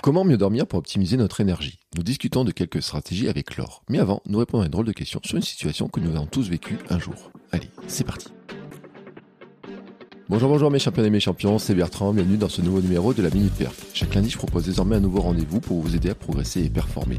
Comment mieux dormir pour optimiser notre énergie? Nous discutons de quelques stratégies avec Laure. Mais avant, nous répondons à une drôle de question sur une situation que nous avons tous vécue un jour. Allez, c'est parti. Bonjour, bonjour mes champions et mes champions, c'est Bertrand, bienvenue dans ce nouveau numéro de la Minute Perf. Chaque lundi, je propose désormais un nouveau rendez-vous pour vous aider à progresser et performer.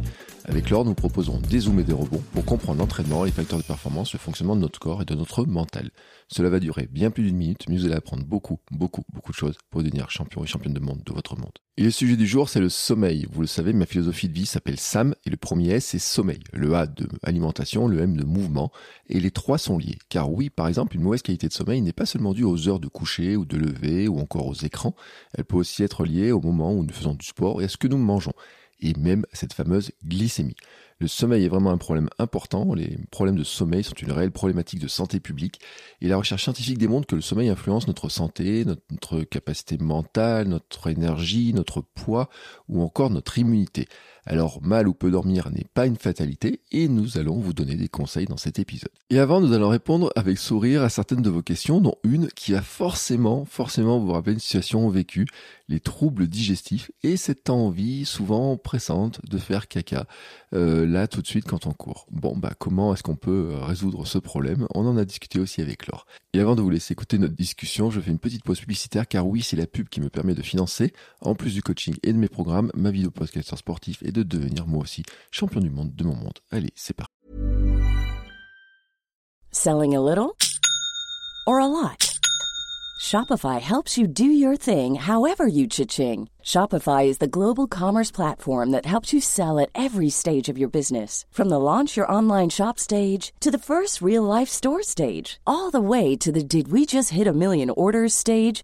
Avec Laure, nous proposons des zooms et des rebonds pour comprendre l'entraînement, les facteurs de performance, le fonctionnement de notre corps et de notre mental. Cela va durer bien plus d'une minute, mais vous allez apprendre beaucoup, beaucoup, beaucoup de choses pour devenir champion et championne de monde de votre monde. Et le sujet du jour, c'est le sommeil. Vous le savez, ma philosophie de vie s'appelle SAM et le premier S, c'est sommeil. Le A de alimentation, le M de mouvement. Et les trois sont liés. Car oui, par exemple, une mauvaise qualité de sommeil n'est pas seulement due aux heures de coucher ou de lever ou encore aux écrans. Elle peut aussi être liée au moment où nous faisons du sport et à ce que nous mangeons et même cette fameuse glycémie. Le sommeil est vraiment un problème important. Les problèmes de sommeil sont une réelle problématique de santé publique. Et la recherche scientifique démontre que le sommeil influence notre santé, notre capacité mentale, notre énergie, notre poids ou encore notre immunité. Alors mal ou peu dormir n'est pas une fatalité et nous allons vous donner des conseils dans cet épisode. Et avant, nous allons répondre avec sourire à certaines de vos questions, dont une qui a forcément, forcément vous rappeler une situation vécue, les troubles digestifs et cette envie souvent pressante de faire caca euh, là tout de suite quand on court. Bon bah comment est-ce qu'on peut résoudre ce problème? On en a discuté aussi avec Laure. Et avant de vous laisser écouter notre discussion, je fais une petite pause publicitaire car oui c'est la pub qui me permet de financer, en plus du coaching et de mes programmes, ma vidéo podcaster sportif et de devenir moi aussi champion du monde de mon monde. Allez c'est parti. Selling a little or a lot? Shopify helps you do your thing however you cha-ching. Shopify is the global commerce platform that helps you sell at every stage of your business. From the launch your online shop stage to the first real life store stage, all the way to the did we just hit a million orders stage.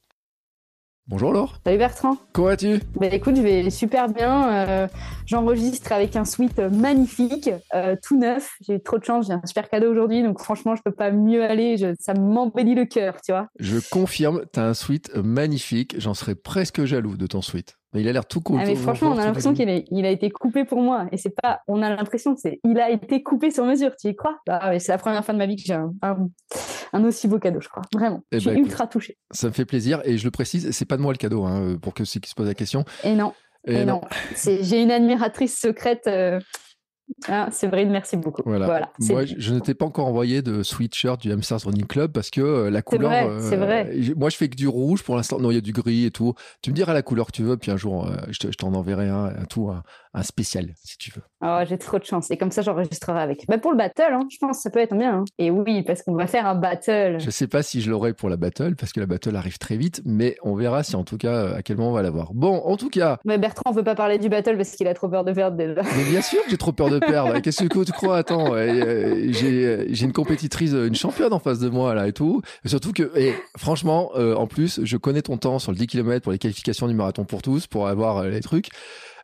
Bonjour Laure. Salut Bertrand. Comment vas-tu? Bah écoute, je vais super bien. Euh, J'enregistre avec un suite magnifique, euh, tout neuf. J'ai eu trop de chance, j'ai un super cadeau aujourd'hui, donc franchement, je peux pas mieux aller. Je, ça m'embellit le cœur, tu vois. Je confirme, tu as un suite magnifique. J'en serais presque jaloux de ton suite. Mais il a l'air tout cool. Ah, mais franchement, on a l'impression qu'il il a été coupé pour moi. Et c'est pas, on a l'impression, c'est, il a été coupé sur mesure. Tu y crois? Bah, C'est la première fois de ma vie que j'ai un, un, aussi beau cadeau, je crois. Vraiment. Eh je suis ben, ultra touchée. Ça me fait plaisir. Et je le précise, c'est pas de moi le cadeau, hein, pour que ceux qui se posent la question. Et non. Et, non. J'ai une admiratrice secrète. Euh, ah, c'est vrai, merci beaucoup. Voilà. moi, je, ne t'ai pas encore envoyé de sweatshirt du Hamsters Running Club parce que euh, la couleur. C'est vrai, euh, Moi, je fais que du rouge pour l'instant. Non, il y a du gris et tout. Tu me diras la couleur que tu veux, puis un jour, euh, je t'en enverrai un, un tout, un, spécial, si tu veux. Oh, j'ai trop de chance. Et comme ça, j'enregistrerai avec. Bah, pour le battle, hein, je pense que ça peut être bien. Hein. Et oui, parce qu'on va faire un battle. Je sais pas si je l'aurai pour la battle, parce que la battle arrive très vite, mais on verra si en tout cas, à quel moment on va l'avoir. Bon, en tout cas. Mais Bertrand, on veut pas parler du battle parce qu'il a trop peur de perdre déjà. Mais bien sûr que j'ai trop peur de perdre. Qu'est-ce que tu crois? Attends, j'ai une compétitrice, une championne en face de moi là et tout. surtout que, et franchement, euh, en plus, je connais ton temps sur le 10 km pour les qualifications du marathon pour tous, pour avoir euh, les trucs.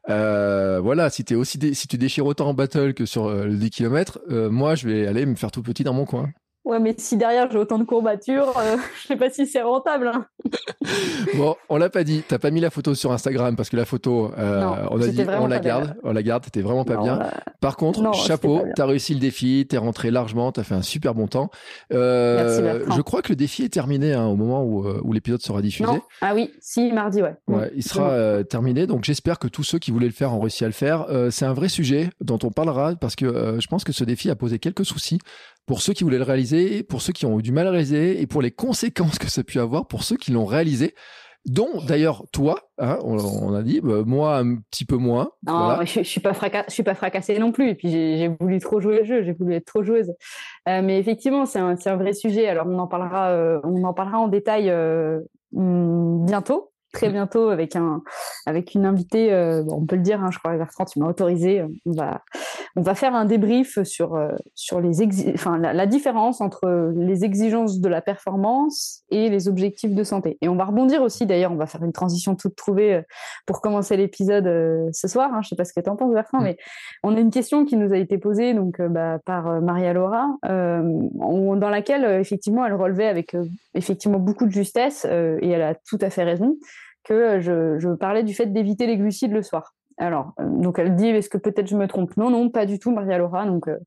Euh, voilà, si, es aussi si tu déchires autant en battle que sur le 10 km, moi je vais aller me faire tout petit dans mon coin. Ouais, mais si derrière j'ai autant de courbatures, euh, je sais pas si c'est rentable. Hein. bon, on l'a pas dit. T'as pas mis la photo sur Instagram parce que la photo, euh, on a dit, on la garde, on la garde. T'étais vraiment pas bien. Par contre, chapeau, t'as réussi le défi, t'es rentré largement, t'as fait un super bon temps. Euh, je crois que le défi est terminé hein, au moment où, où l'épisode sera diffusé. Ah oui, si mardi, ouais. Ouais, il sera terminé. Donc j'espère que tous ceux qui voulaient le faire ont réussi à le faire. c'est un vrai sujet dont on parlera parce que je pense que ce défi a posé quelques soucis pour ceux qui voulaient le réaliser, pour ceux qui ont eu du mal à réaliser et pour les conséquences que ça a pu avoir pour ceux qui l'ont réalisé dont d'ailleurs toi, hein, on, a dit, bah, moi un petit peu moins. Non, je, je, suis pas je suis pas fracassée non plus. Et puis j'ai voulu trop jouer le jeu, j'ai voulu être trop joueuse. Euh, mais effectivement, c'est un, un, vrai sujet. Alors on en parlera, euh, on en parlera en détail euh, hmm, bientôt très bientôt avec un avec une invitée. Euh, on peut le dire, hein, je crois, Bertrand, tu m'as autorisé. On va on va faire un débrief sur, euh, sur les la, différence entre les exigences de la performance et les objectifs de santé. Et on va rebondir aussi, d'ailleurs, on va faire une transition toute trouvée euh, pour commencer l'épisode ce soir. Hein. Je ne sais pas ce que tu en penses, Bertrand, mais on a une question qui nous a été posée donc, bah, par Maria Laura, dans laquelle, effectivement, elle relevait avec effectivement beaucoup de justesse, et elle a tout à fait raison, que je, je parlais du fait d'éviter les glucides le soir. Alors, euh, donc elle dit, est-ce que peut-être je me trompe? Non, non, pas du tout, Maria Laura. Donc, euh,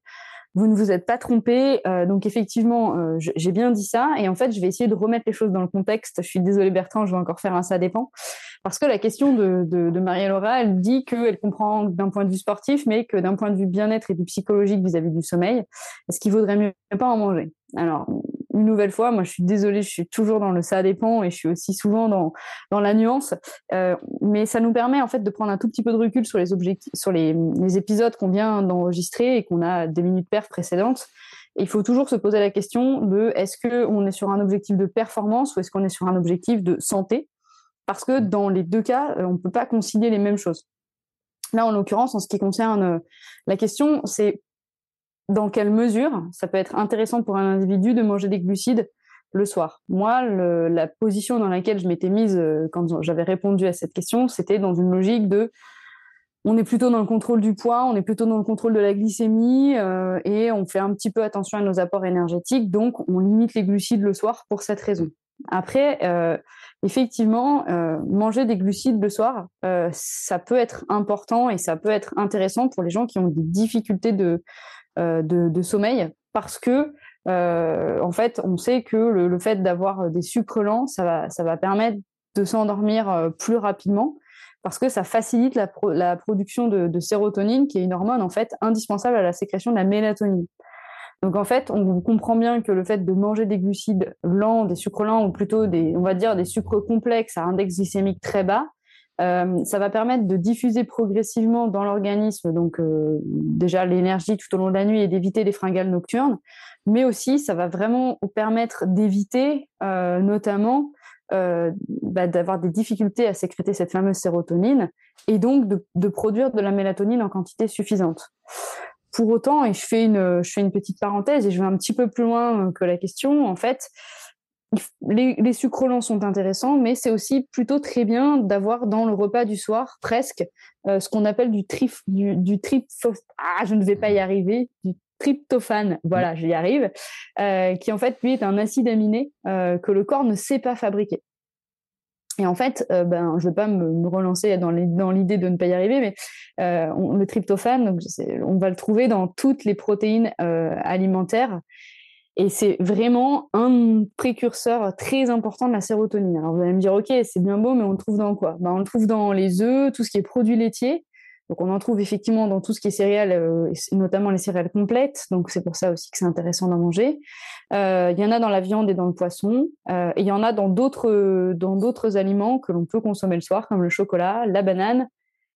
vous ne vous êtes pas trompé. Euh, donc, effectivement, j'ai bien dit ça. Et en fait, je vais essayer de remettre les choses dans le contexte. Je suis désolée, Bertrand, je vais encore faire un ça dépend. Parce que la question de, de, Maria Laura, elle dit qu'elle comprend d'un point de vue sportif, mais que d'un point de vue bien-être et du psychologique vis-à-vis du sommeil, est-ce qu'il vaudrait mieux pas en manger? Alors, une nouvelle fois, moi je suis désolée, je suis toujours dans le ça dépend et je suis aussi souvent dans, dans la nuance, euh, mais ça nous permet en fait de prendre un tout petit peu de recul sur les objectifs, sur les, épisodes qu'on vient d'enregistrer et qu'on a des minutes paires précédentes. il faut toujours se poser la question de est-ce qu'on est sur un objectif de performance ou est-ce qu'on est sur un objectif de santé? Parce que dans les deux cas, euh, on ne peut pas concilier les mêmes choses. Là, en l'occurrence, en ce qui concerne euh, la question, c'est dans quelle mesure ça peut être intéressant pour un individu de manger des glucides le soir. Moi, la position dans laquelle je m'étais mise euh, quand j'avais répondu à cette question, c'était dans une logique de on est plutôt dans le contrôle du poids, on est plutôt dans le contrôle de la glycémie et on fait un petit peu attention à nos apports énergétiques, donc on limite les glucides le soir pour cette raison. Après, effectivement, euh, manger des glucides le soir, euh, ça peut être important et ça peut être intéressant pour les gens qui ont des difficultés de, euh, de, sommeil parce que, en fait, on sait que le, fait d'avoir des sucres lents, ça va, ça va permettre de s'endormir plus rapidement parce que ça facilite la, la production de, de, sérotonine, qui est une hormone en fait indispensable à la sécrétion de la mélatonine. Donc en fait, on comprend bien que le fait de manger des glucides lents, des sucres lents ou plutôt des, on va dire des sucres complexes à index glycémique très bas, euh, ça va permettre de diffuser progressivement dans l'organisme donc euh, déjà l'énergie tout au long de la nuit et d'éviter les fringales nocturnes, mais aussi ça va vraiment permettre d'éviter euh, notamment bah, d'avoir des difficultés à sécréter cette fameuse sérotonine et donc de produire de la mélatonine en quantité suffisante. Pour autant, et je fais une, je fais une petite parenthèse et je vais un petit peu plus loin que la question, en fait, les, les sucres lents sont intéressants, mais c'est aussi plutôt très bien d'avoir dans le repas du soir presque euh, ce qu'on appelle du trif, du, du ah, je ne vais pas y arriver, du tryptophane, voilà, j'y arrive, euh, qui en fait lui est un acide aminé euh, que le corps ne sait pas fabriquer. Et en fait, euh, ben, je ne vais pas me, relancer dans l'idée de ne pas y arriver, mais euh, le tryptophane, on va le trouver dans toutes les protéines euh, alimentaires. Et c'est vraiment un précurseur très important de la sérotonine. Alors vous allez me dire, ok, c'est bien beau, mais on le trouve dans quoi? Ben, On le trouve dans les œufs, tout ce qui est produits laitiers. Donc on en trouve effectivement dans tout ce qui est céréales, euh, notamment les céréales complètes. Donc c'est pour ça aussi que c'est intéressant d'en manger. Euh, il y en a dans la viande et dans le poisson. Euh, et il y en a dans d'autres dans d'autres aliments que l'on peut consommer le soir, comme le chocolat, la banane,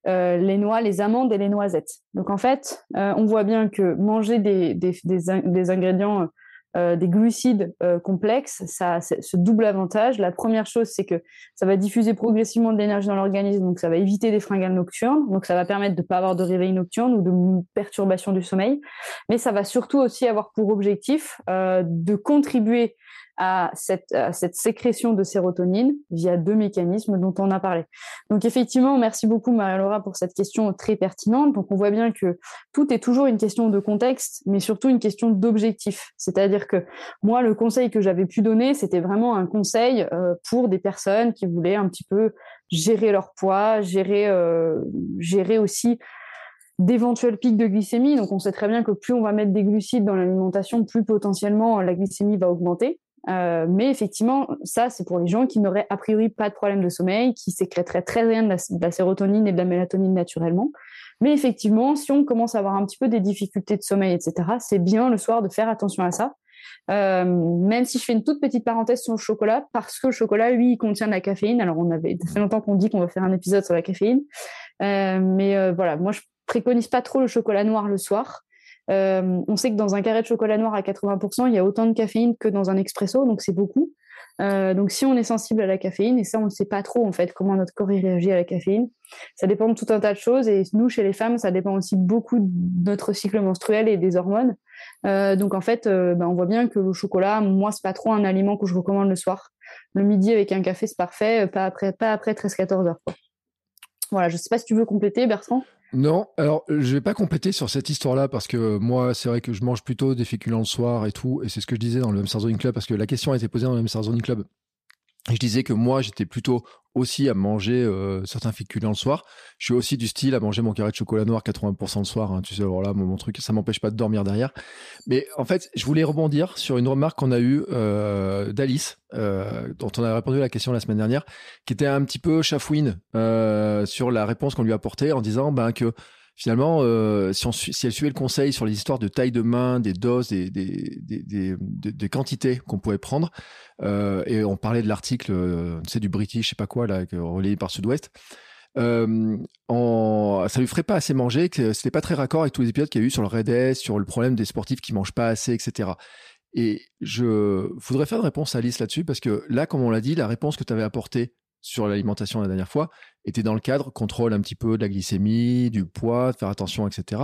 les noix, les amandes et les noisettes. Donc en fait, on voit bien que manger des ingrédients euh, des glucides euh, complexes, ça a ce double avantage. La première chose, c'est que ça va diffuser progressivement de l'énergie dans l'organisme, donc ça va éviter des fringales nocturnes, donc ça va permettre de ne pas avoir de réveil nocturne ou de perturbation du sommeil. Mais ça va surtout aussi avoir pour objectif euh, de contribuer à cette, sécrétion de sérotonine via deux mécanismes dont on a parlé. Donc effectivement, merci beaucoup Maria-Laura pour cette question très pertinente. Donc on voit bien que tout est toujours une question de contexte, mais surtout une question d'objectif. C'est-à-dire que moi, le conseil que j'avais pu donner, c'était vraiment un conseil euh, pour des personnes qui voulaient un petit peu gérer leur poids, gérer, euh, gérer aussi d'éventuels pics de glycémie. Donc, on sait très bien que plus on va mettre des glucides dans l'alimentation, plus potentiellement la glycémie va augmenter. Euh, mais effectivement, ça, c'est pour les gens qui n'auraient a priori pas de problème de sommeil, qui sécréteraient très bien de la, sérotonine et de la mélatonine naturellement. Mais effectivement, si on commence à avoir un petit peu des difficultés de sommeil, etc., c'est bien le soir de faire attention à ça. Euh, même si je fais une toute petite parenthèse sur le chocolat, parce que le chocolat, lui, il contient de la caféine. Alors, on avait ça fait longtemps qu'on dit qu'on va faire un épisode sur la caféine. Euh, mais voilà, moi, je préconise pas trop le chocolat noir le soir. Euh, on sait que dans un carré de chocolat noir à 80%, il y a autant de caféine que dans un expresso, donc c'est beaucoup. donc, si on est sensible à la caféine, et ça, on ne sait pas trop en fait comment notre corps réagit à la caféine, ça dépend de tout un tas de choses. Et nous, chez les femmes, ça dépend aussi beaucoup de notre cycle menstruel et des hormones. donc, en fait, ben, on voit bien que le chocolat, moi, c'est pas trop un aliment que je recommande le soir. Le midi avec un café, c'est parfait, pas après, pas après 13-14 heures. Voilà, je sais pas si tu veux compléter, Bertrand. Non, alors je vais pas compléter sur cette histoire-là parce que moi, c'est vrai que je mange plutôt des féculents le soir et tout, et c'est ce que je disais dans le même Zoning Club parce que la question a été posée dans le même Zoning Club je disais que moi, j'étais plutôt aussi à manger euh, certains féculents le soir. Je suis aussi du style à manger mon carré de chocolat noir 80% le soir. Hein, tu sais, alors là, mon, truc, ça m'empêche pas de dormir derrière. Mais en fait, je voulais rebondir sur une remarque qu'on a eue euh, d'Alice, euh, dont on a répondu à la question la semaine dernière, qui était un petit peu chafouine sur la réponse qu'on lui a en disant ben, que finalement, euh, si, elle suivait le conseil sur les histoires de taille de main, des doses, des, des, des, des, quantités qu'on pouvait prendre, euh, et on parlait de l'article, euh, du British, je sais pas quoi, là, relayé par Sud-Ouest, euh, en, ça lui ferait pas assez manger, que c'était pas très raccord avec tous les épisodes qu'il y a eu sur le Red sur le problème des sportifs qui mangent pas assez, etc. Et je voudrais faire une réponse à Alice là-dessus, parce que là, comme on l'a dit, la réponse que tu avais apportée sur l'alimentation la dernière fois était dans le cadre contrôle un petit peu de la glycémie, du poids, faire attention, etc.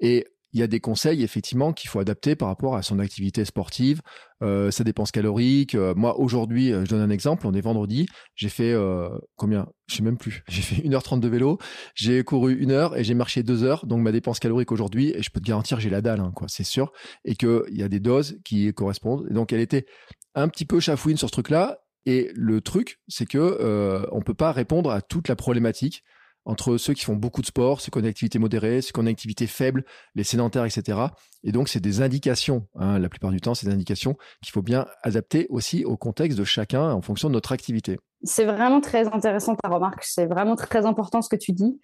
Et il y a des conseils effectivement qu'il faut adapter par rapport à son activité sportive, euh, sa dépense calorique. Euh, moi aujourd'hui, euh, je donne un exemple, on est vendredi, j'ai fait euh, combien? Je sais même plus. J'ai fait 1h30 de vélo, j'ai couru une heure et j'ai marché deux heures. Donc ma dépense calorique aujourd'hui, et je peux te garantir, j'ai la dalle, hein, quoi, c'est sûr. Et qu'il y a des doses qui correspondent. Et donc elle était un petit peu chafouine sur ce truc-là. Et le truc, c'est que euh, on peut pas répondre à toute la problématique entre ceux qui font beaucoup de sport, ceux qui ont une activité modérée, ceux qui ont une activité faible, les sédentaires, etc. Et donc, c'est des indications. Hein, la plupart du temps, c'est des indications qu'il faut bien adapter aussi au contexte de chacun en fonction de notre activité. C'est vraiment très intéressant ta remarque. C'est vraiment très important ce que tu dis.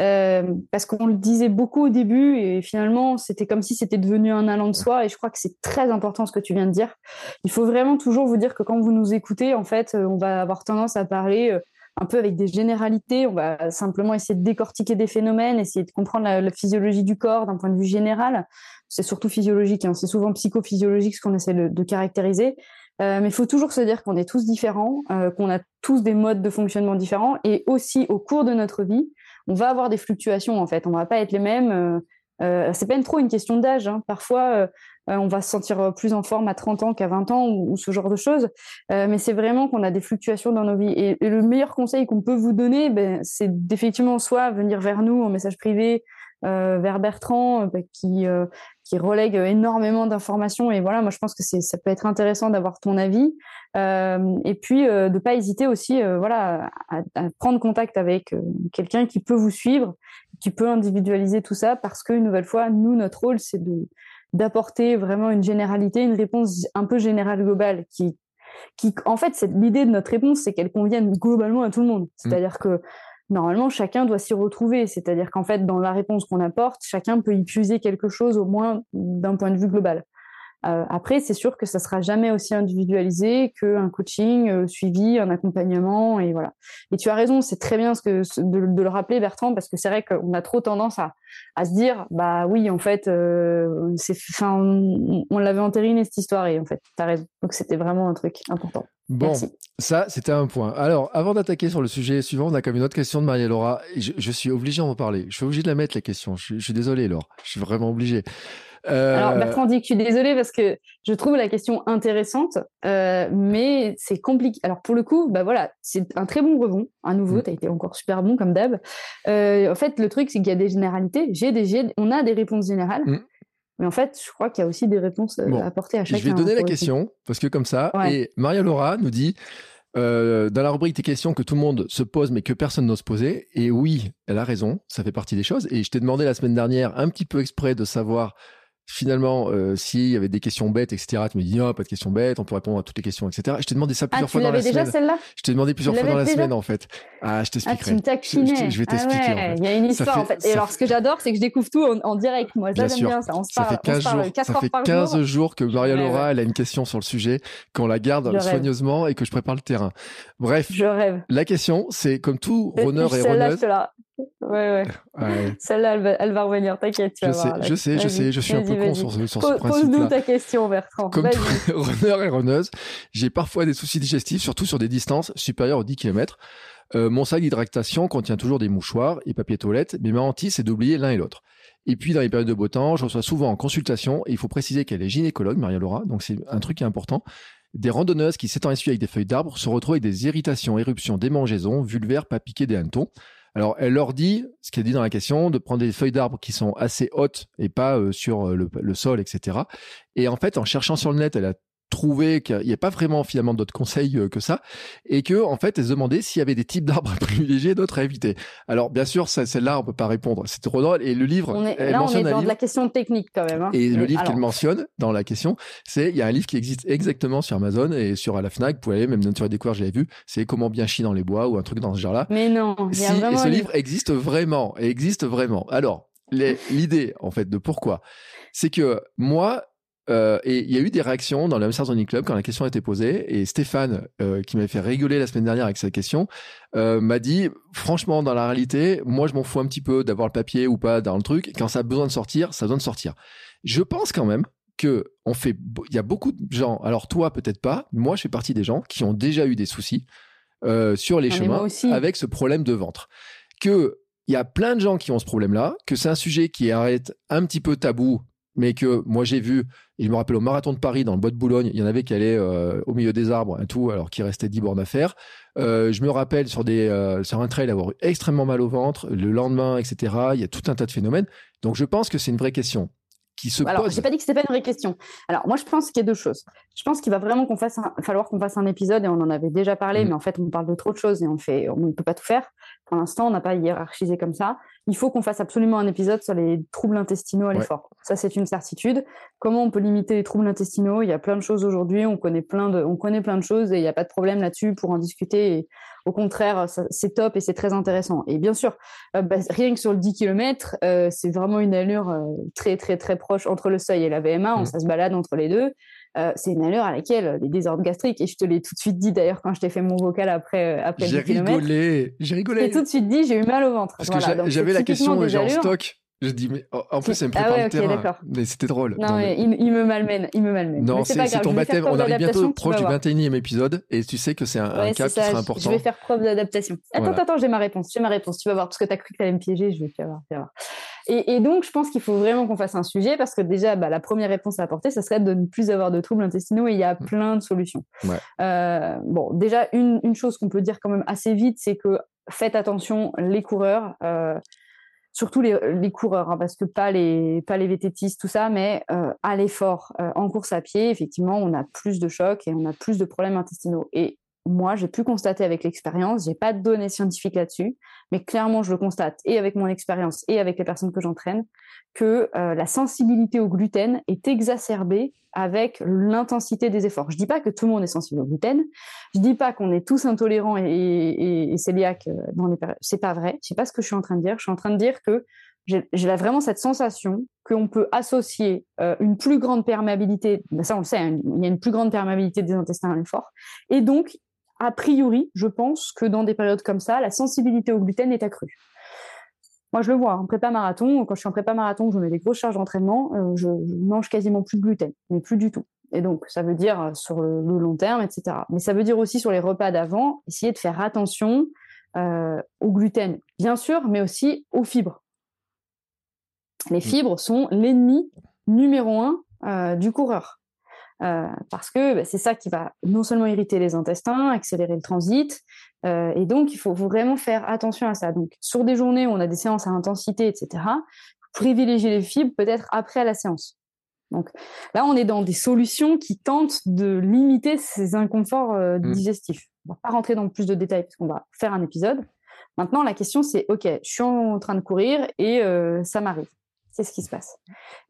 Euh, parce qu'on le disait beaucoup au début et finalement, c'était comme si c'était devenu un allant de soi. Et je crois que c'est très important ce que tu viens de dire. Il faut vraiment toujours vous dire que quand vous nous écoutez, en fait, euh, on va avoir tendance à parler euh, un peu avec des généralités. On va simplement essayer de décortiquer des phénomènes, essayer de comprendre la, physiologie du corps d'un point de vue général. C'est surtout physiologique. Hein. C'est souvent psychophysiologique ce qu'on essaie de caractériser. Euh, mais il faut toujours se dire qu'on est tous différents, euh, qu'on a tous des modes de fonctionnement différents, et aussi au cours de notre vie, on va avoir des fluctuations en fait. On va pas être les mêmes. Euh, euh c'est pas trop une question d'âge. Hein. Parfois, on va se sentir plus en forme à 30 ans qu'à 20 ans ou, ce genre de choses. mais c'est vraiment qu'on a des fluctuations dans nos vies. Et, le meilleur conseil qu'on peut vous donner, ben, c'est d'effectivement soit venir vers nous en message privé, vers Bertrand, ben, qui relègue énormément d'informations. Et voilà, moi, je pense que ça peut être intéressant d'avoir ton avis. Euh, et puis, euh, de pas hésiter aussi, euh, voilà, à, prendre contact avec euh, quelqu'un qui peut vous suivre, qui peut individualiser tout ça, parce que une nouvelle fois, nous, notre rôle, c'est de d'apporter vraiment une généralité, une réponse un peu générale globale qui qui en fait l'idée de notre réponse c'est qu'elle convienne globalement à tout le monde mmh. c'est-à-dire que normalement, chacun doit s'y retrouver. C'est-à-dire qu'en fait, dans la réponse qu'on apporte, chacun peut y puiser quelque chose, au moins d'un point de vue global. Euh, après, c'est sûr que ça sera jamais aussi individualisé qu'un coaching euh, suivi, un accompagnement, et voilà. Et tu as raison, c'est très bien ce que, de, le rappeler, Bertrand, parce que c'est vrai qu'on a trop tendance à, à, se dire, bah oui, en fait, euh, c'est, fin, on, l'avait entériné cette histoire, et en fait, tu as raison. Donc c'était vraiment un truc important. Bon, ça, c'était un point. Alors, avant d'attaquer sur le sujet suivant, on a comme une autre question de Maria-Laura. Je, je, suis obligé d'en parler. Je suis obligé de la mettre, la question. Je, je suis désolé, Laure. Je suis vraiment obligé. Euh... Alors, Bertrand dit que je suis désolée parce que je trouve la question intéressante, euh, mais c'est compliqué. Alors, pour le coup, bah voilà, c'est un très bon rebond. À nouveau, mm. tu as été encore super bon comme d'hab. Euh, en fait, le truc, c'est qu'il y a des généralités. J'ai des, on a des réponses générales. Mm. Mais en fait, je crois qu'il y a aussi des réponses euh, à apporter à chacun. Je vais donner la question, parce que comme ça, et Maria Laura nous dit, euh, dans la rubrique des questions que tout le monde se pose mais que personne n'ose poser, et oui, elle a raison, ça fait partie des choses, et je t'ai demandé la semaine dernière, un petit peu exprès, de savoir finalement, euh, s'il y avait des questions bêtes, etc., tu me dis, non, pas de questions bêtes, on peut répondre à toutes les questions, etc. Je t'ai demandé ça ah, plusieurs fois dans la semaine. déjà celle-là? Je t'ai demandé plusieurs fois dans la semaine, en fait. Ah, je t'expliquerai. Ah, tu me je, je, vais t'expliquer. Ah ouais, Il y a une histoire, en fait. Et alors, ce que j'adore, c'est que je découvre tout en, direct. Moi, j'aime bien ça. On se parle, ça fait 15 jours, ça fait 15 jours que Maria Laura, elle a une question sur le sujet, qu'on la garde soigneusement et que je prépare le terrain. Bref. Je rêve. La question, c'est comme tout runner et runneuse. Ouais, ouais. Celle-là, elle va, elle va revenir, t'inquiète. Je sais, je sais, je sais, je suis un peu peu con sur, sur ce principe. Pose-nous ta question, Bertrand. Comme runner et runneuse, j'ai parfois des soucis digestifs, surtout sur des distances supérieures aux 10 km. Euh, mon sac d'hydratation contient toujours des mouchoirs et papier toilette, mais ma hantise, c'est d'oublier l'un et l'autre. Et puis, dans les périodes de beau temps, je reçois souvent en consultation, et il faut préciser qu'elle est gynécologue, Maria Laura, donc c'est un truc qui est important. Des randonneuses qui s'étant essuyées avec des feuilles d'arbre se retrouvent avec des irritations, éruptions, démangeaisons, vulvaires, pas piquées des hannetons. Alors, elle leur dit, ce qui est dit dans la question, de prendre des feuilles d'arbre qui sont assez hautes et pas euh, sur euh, le, le, sol, etc. Et en fait, en cherchant sur le net, elle a trouvé qu'il n'y a pas vraiment finalement d'autres conseils euh, que ça et que en fait elle se demandait s'il y avait des types d'arbres à privilégier d'autres à éviter. Alors bien sûr celle-là on peut pas répondre. C'est trop drôle. Et le livre on est, là on est dans de la question technique quand même hein. et le livre qu'elle mentionne dans la question c'est il y a un livre qui existe exactement sur Amazon et sur la Fnac vous pouvez aller même Nature et Découverte je l'ai vu c'est comment bien chier dans les bois ou un truc dans ce genre là mais non si, et ce livre existe vraiment existe vraiment. Alors l'idée en fait de pourquoi c'est que moi euh, et il y a eu des réactions dans le Hamster Zoning Club quand la question a été posée. Et Stéphane, euh, qui m'avait fait rigoler la semaine dernière avec cette question, euh, m'a dit franchement, dans la réalité, moi, je m'en fous un petit peu d'avoir le papier ou pas dans le truc. Quand ça a besoin de sortir, ça a besoin de sortir. Je pense quand même que on fait, il y a beaucoup de gens. Alors toi, peut-être pas. Moi, je fais partie des gens qui ont déjà eu des soucis sur les chemins avec ce problème de ventre. Que il y a plein de gens qui ont ce problème-là, que c'est un sujet qui arrête un petit peu tabou mais que moi j'ai vu, et je me rappelle au marathon de Paris, dans le bois de Boulogne, il y en avait qui allaient euh, au milieu des arbres et tout, alors qu'il restait 10 bornes à faire. Euh, je me rappelle sur, des, euh, sur un trail avoir eu extrêmement mal au ventre, le lendemain, etc. Il y a tout un tas de phénomènes. Donc je pense que c'est une vraie question qui se Alors, pose. j'ai pas dit que c'était pas une vraie question. Alors, moi, je pense qu'il y a deux choses. Je pense qu'il va vraiment qu'on fasse falloir qu'on fasse un épisode, et on en avait déjà parlé, mmh. mais en fait, on parle de trop de choses et on fait, on ne peut pas tout faire. Pour l'instant, on n'a pas hiérarchisé comme ça. Il faut qu'on fasse absolument un épisode sur les troubles intestinaux à l'effort. Ça, c'est une certitude. Comment on peut limiter les troubles intestinaux Il y a plein de choses aujourd'hui. On connaît plein de, on connaît plein de choses et il n'y a pas de problème là-dessus pour en discuter. Et au contraire, c'est top et c'est très intéressant. Et bien sûr, euh, bah, rien que sur le 10 km, euh, c'est vraiment une allure euh, très, très, très proche entre le seuil et la VMA. On. Ça se balade entre les deux. C'est une allure à laquelle les désordres gastriques, et je te l'ai tout de suite dit d'ailleurs quand je t'ai fait mon vocal après, après J'ai rigolé, j'ai rigolé. J'ai tout de suite dit, j'ai eu mal au ventre. Parce que j'avais la question genre stock. Je dis, mais en plus, ça me prépare ah ouais, le terrain. Mais c'était drôle. Non, mais... Il, il, me malmène. Il me malmène. Non, c'est ton baptême. On arrive bientôt proche du 21e épisode et tu sais que c'est un, un cap qui sera important. Je vais faire preuve d'adaptation. Attends, attends, j'ai ma réponse. J'ai ma réponse. Tu vas voir. Parce que tu as cru que tu allais me piéger. Je vais te voir. Vas voir. Et, et, donc, je pense qu'il faut vraiment qu'on fasse un sujet parce que déjà, bah, la première réponse à apporter, ça serait de ne plus avoir de troubles intestinaux et il y a mm. plein de solutions. Ouais. Euh, bon, déjà, une, une, chose qu'on peut dire quand même assez vite, c'est que faites attention, les coureurs. Euh, surtout les, coureurs, hein, parce que pas les, pas les vététistes, tout ça, mais euh, à l'effort, euh, en course à pied, effectivement, on a plus de chocs et on a plus de problèmes intestinaux. Et moi, j'ai pu constater avec l'expérience, j'ai pas de données scientifiques là-dessus, mais clairement, je le constate et avec mon expérience et avec les personnes que j'entraîne, que euh, la sensibilité au gluten est exacerbée avec l'intensité des efforts. Je dis pas que tout le monde est sensible au gluten, je dis pas qu'on est tous intolérants et, et, et euh, dans les. C'est pas vrai. Sais pas ce que je suis en train de dire. Je suis en train de dire que j'ai vraiment cette sensation qu'on peut associer euh, une plus grande perméabilité, ça on le sait, hein, il y a une plus grande perméabilité des intestins à l'effort, et donc a priori, je pense que dans des périodes comme ça, la sensibilité au gluten est accrue. Moi, je le vois, en prépa marathon, quand je suis en prépa marathon, je mets des grosses charges d'entraînement, euh, je, je, mange quasiment plus de gluten, mais plus du tout. Et donc, ça veut dire euh, sur le, le long terme, etc. Mais ça veut dire aussi sur les repas d'avant, essayer de faire attention euh, au gluten, bien sûr, mais aussi aux fibres. Les mmh. fibres sont l'ennemi numéro un euh, du coureur. Euh, parce que bah, c'est ça qui va non seulement irriter les intestins, accélérer le transit, euh, et donc il faut vraiment faire attention à ça. Donc sur des journées où on a des séances à intensité, etc., privilégier les fibres peut-être après la séance. Donc là, on est dans des solutions qui tentent de limiter ces inconforts euh, mmh. digestifs. On va pas rentrer dans plus de détails parce qu'on va faire un épisode. Maintenant, la question c'est, ok, je suis en train de courir et ça m'arrive c'est ce qui se passe.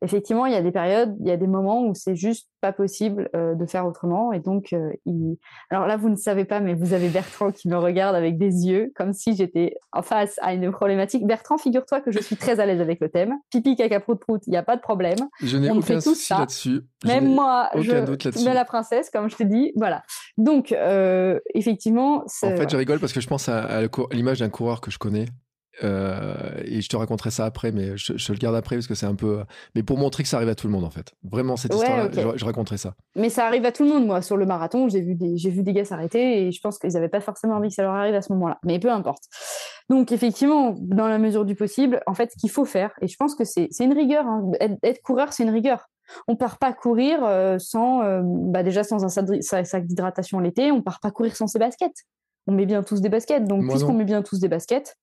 Effectivement, il y a des périodes, il y a des moments où c'est juste pas possible euh, de faire autrement. Et donc, euh, il... alors là, vous ne savez pas, mais vous avez Bertrand qui me regarde avec des yeux, comme si j'étais en face à une problématique. Bertrand, figure-toi que je suis très à l'aise avec le thème. Pipi, caca, prout, prout, il n'y a pas de problème. Je n'ai aucun souci là-dessus. Même moi, aucun je mets la princesse, comme je te dis. Voilà. Donc, euh, effectivement. En fait, je rigole parce que je pense à, à l'image d'un coureur que je connais Euh, et je te raconterai ça après, mais je, je le garde après parce que c'est un peu. Mais pour montrer que ça arrive à tout le monde en fait. Vraiment cette Ouais, histoire, ok. je, je raconterai ça. Mais ça arrive à tout le monde, moi. Sur le marathon, j'ai vu des, j'ai vu des gars s'arrêter et je pense qu'ils n'avaient pas forcément envie que ça leur arrive à ce moment-là. Mais peu importe. Donc, effectivement, dans la mesure du possible, en fait, ce qu'il faut faire, et je pense que c'est, c'est une rigueur. hein. Être, être coureur, c'est une rigueur. On part pas courir euh, sans, euh, bah déjà sans un sac d'hy- sa- sac d'hydratation l'été. On part pas courir sans ses baskets. On met bien tous des baskets. Donc, puisqu'on met bien tous des baskets,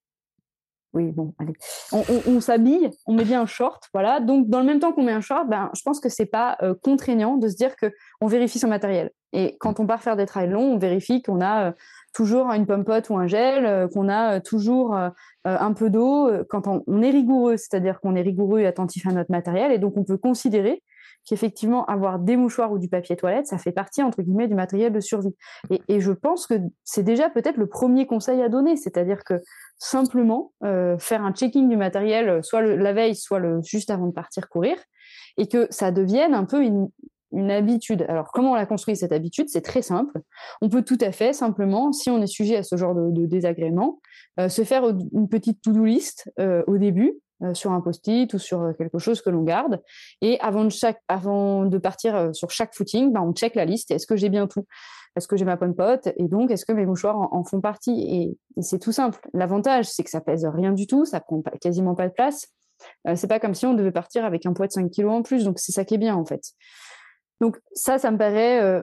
oui, bon, allez. On, s'habille, on met bien un short, voilà. Donc, dans le même temps qu'on met un short, ben, je pense que c'est pas euh, contraignant de se dire que on vérifie son matériel. Et quand on part faire des trails longs, on vérifie qu'on a euh, toujours une pompote ou un gel, euh, qu'on a toujours un peu d'eau. Quand on, on est rigoureux, c'est-à-dire qu'on est rigoureux et attentif à notre matériel, et donc on peut considérer qu'effectivement avoir des mouchoirs ou du papier toilette, ça fait partie entre guillemets du matériel de survie. Et, je pense que c'est déjà peut-être le premier conseil à donner, c'est-à-dire que simplement euh, faire un checking du matériel, euh, soit la veille, soit juste avant de partir courir, et que ça devienne un peu une, habitude. Alors, comment on la construit cette habitude? C'est très simple. On peut tout à fait simplement, si on est sujet à ce genre de, de désagrément, euh, se faire une petite to-do list au début sur un post-it ou sur euh, quelque chose que l'on garde. Et avant de, chaque, avant de partir euh, sur chaque footing, bah, on check la liste. Est-ce que j'ai bien tout? Est-ce que j'ai ma bonne pote? Et donc, est-ce que mes mouchoirs en, font partie? Et, c'est tout simple. L'avantage, c'est que ça pèse rien du tout, ça prend pas- quasiment pas de place. Euh, c'est pas comme si on devait partir avec un poids de 5 kilos en plus. Donc, c'est ça qui est bien, en fait. Donc, ça, ça me paraît euh,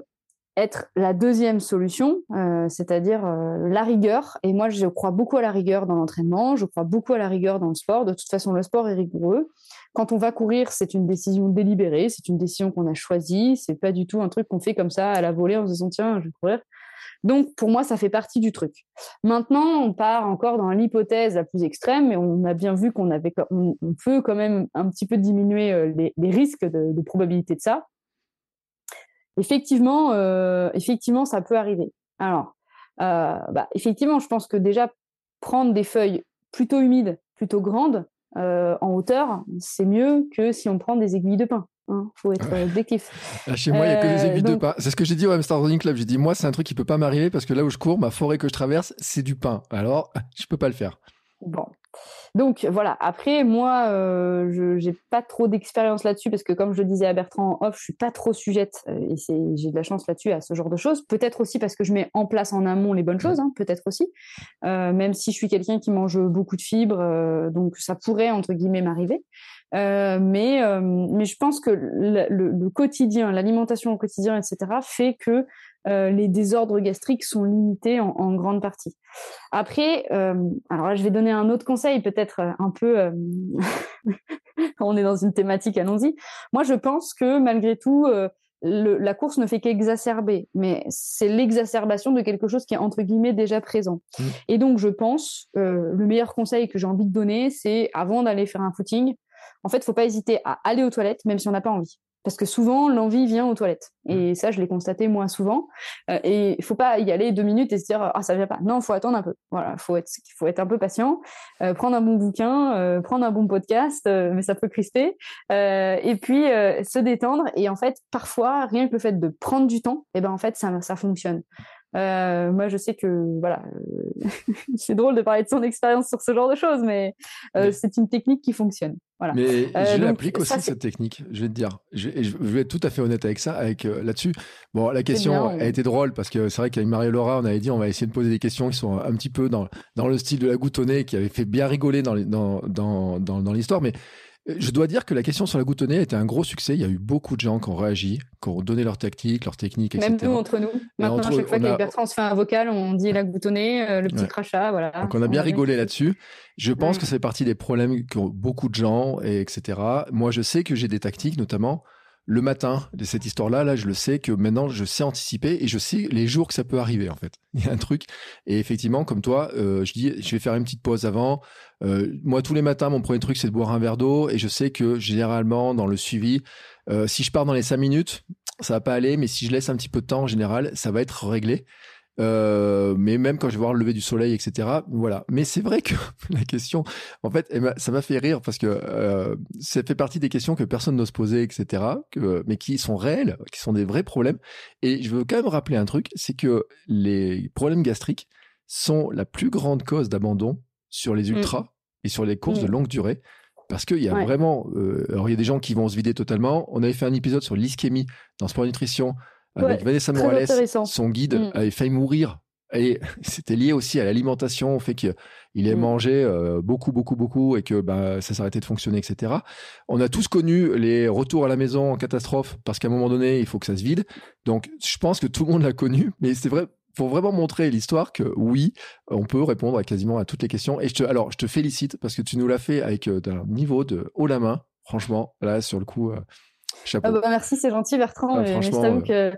être la deuxième solution, euh, c'est-à-dire euh, la rigueur. Et moi, je crois beaucoup à la rigueur dans l'entraînement, je crois beaucoup à la rigueur dans le sport. De toute façon, le sport est rigoureux. Quand on va courir, c'est une décision délibérée, c'est une décision qu'on a choisie. C'est pas du tout un truc qu'on fait comme ça à la volée en se disant tiens, je vais courir. Donc, pour moi, ça fait partie du truc. Maintenant, on part encore dans l'hypothèse la plus extrême, mais on a bien vu qu'on avait, on, peut quand même un petit peu diminuer euh, les, risques de probabilité de ça. Effectivement, euh, effectivement, ça peut arriver. Alors, euh, bah, effectivement, je pense que déjà prendre des feuilles plutôt humides, plutôt grandes, euh, en hauteur, c'est mieux que si on prend des aiguilles de pin. Hein, faut être objectif. Là, chez moi, il n'y a que des aiguilles de pain. C'est ce que j'ai dit au Hamster Running Club. J'ai dit, moi, c'est un truc qui peut pas m'arriver parce que là où je cours, ma forêt que je traverse, c'est du pain. Alors, je peux pas le faire. Bon. Donc voilà. Après, moi, euh, je j'ai pas trop d'expérience là-dessus parce que, comme je le disais à Bertrand en off, je suis pas trop sujette euh, et j'ai de la chance là-dessus à ce genre de choses. Peut-être aussi parce que je mets en place en amont les bonnes choses. hein, Peut-être aussi. Euh, même si je suis quelqu'un qui mange beaucoup de fibres, donc ça pourrait entre guillemets m'arriver. Mais mais je pense que le, le- le quotidien, l'alimentation au quotidien, etc., fait que euh, les désordres gastriques sont limités en, en grande partie. Après, euh, alors là, je vais donner un autre conseil, peut-être euh, un peu. euh, on est dans une thématique, allons-y. Moi, je pense que malgré tout, le- la course ne fait qu'exacerber, mais c'est l'exacerbation de quelque chose qui est entre guillemets déjà présent. Mm. Et donc, je pense, le meilleur conseil que j'ai envie de donner, c'est avant d'aller faire un footing, en fait, faut pas hésiter à aller aux toilettes, même si on n'a pas envie. Parce que souvent, l'envie vient aux toilettes. Et ça, je l'ai constaté moins souvent. Euh, et il faut pas y aller deux minutes et se dire ah ça vient pas. Non, faut attendre un peu. Voilà, faut être faut être un peu patient, euh, prendre un bon bouquin, euh, prendre un bon podcast, mais ça peut crisper. Et puis se détendre. Et en fait, parfois, rien que le fait de prendre du temps, et ben en fait ça ça fonctionne. Euh, moi, je sais que voilà, euh, c'est drôle de parler de son expérience sur ce genre de choses, mais, euh, Mais- c'est une technique qui fonctionne. Voilà. Mais Euh, je l'applique aussi cette technique. Je vais te dire. Je, vais être tout à fait honnête avec ça, avec là-dessus. Bon, la question bien, a été drôle parce que c'est vrai qu'avec Marie Laura, on avait dit on va essayer de poser des questions qui sont un petit peu dans dans le style de la goutonnée, qui avait fait bien rigoler dans dans dans dans, dans l'histoire, mais je dois dire que la question sur la goutonnée a été un gros succès. Il y a eu beaucoup de gens qui ont réagi, qui ont donné leur tactique, leur technique, etc. Même nous entre nous. Maintenant, entre- à chaque fois a- qu'avec Bertrand on se fait un vocal, on dit la boutonnée, euh, le petit Ouais. crachat, voilà. Donc on a bien rigolé là-dessus. Je pense que fait partie des problèmes qu'ont beaucoup de gens, et etc. Moi, je sais que j'ai des tactiques, notamment le matin de cette histoire-là. Là, je le sais que maintenant, je sais anticiper et je sais les jours que ça peut arriver, en fait. Il y a un truc. Et effectivement, comme toi, euh, je dis, je vais faire une petite pause avant. Euh, moi, tous les matins, mon premier truc, c'est de boire un verre d'eau. Et je sais que généralement, dans le suivi, euh, si je pars dans les cinq minutes, ça va pas aller. Mais si je laisse un petit peu de temps, en général, ça va être réglé. Euh, mais même quand je vais voir le lever du soleil, etc. Voilà. Mais c'est vrai que la question, en fait, ça m'a fait rire parce que euh, ça fait partie des questions que personne n'ose poser, etc. Que, mais qui sont réelles, qui sont des vrais problèmes. Et je veux quand même rappeler un truc, c'est que les problèmes gastriques sont la plus grande cause d'abandon sur les Mm. ultras et sur les courses de Mm. longue durée. Parce qu'il y a Ouais. vraiment. euh, alors, il y a des gens qui vont se vider totalement. On avait fait un épisode sur l'ischémie dans Sport Nutrition avec Ouais, Vanessa Morales. Son guide Mm. avait failli mourir. Et c'était lié aussi à l'alimentation, au fait qu'il ait Mm. mangé euh, beaucoup, beaucoup, beaucoup et que bah, ça s'arrêtait de fonctionner, etc. On a tous connu les retours à la maison en catastrophe parce qu'à un moment donné, il faut que ça se vide. Donc, je pense que tout le monde l'a connu, mais c'est vrai pour vraiment montrer l'histoire que oui, on peut répondre à quasiment à toutes les questions. Et je te, alors, je te félicite parce que tu nous l'as fait avec euh, un niveau de haut la main. Franchement, là, sur le coup, euh, chapeau. Ah bah merci, c'est gentil Bertrand. Ah, mais- je t'avoue que,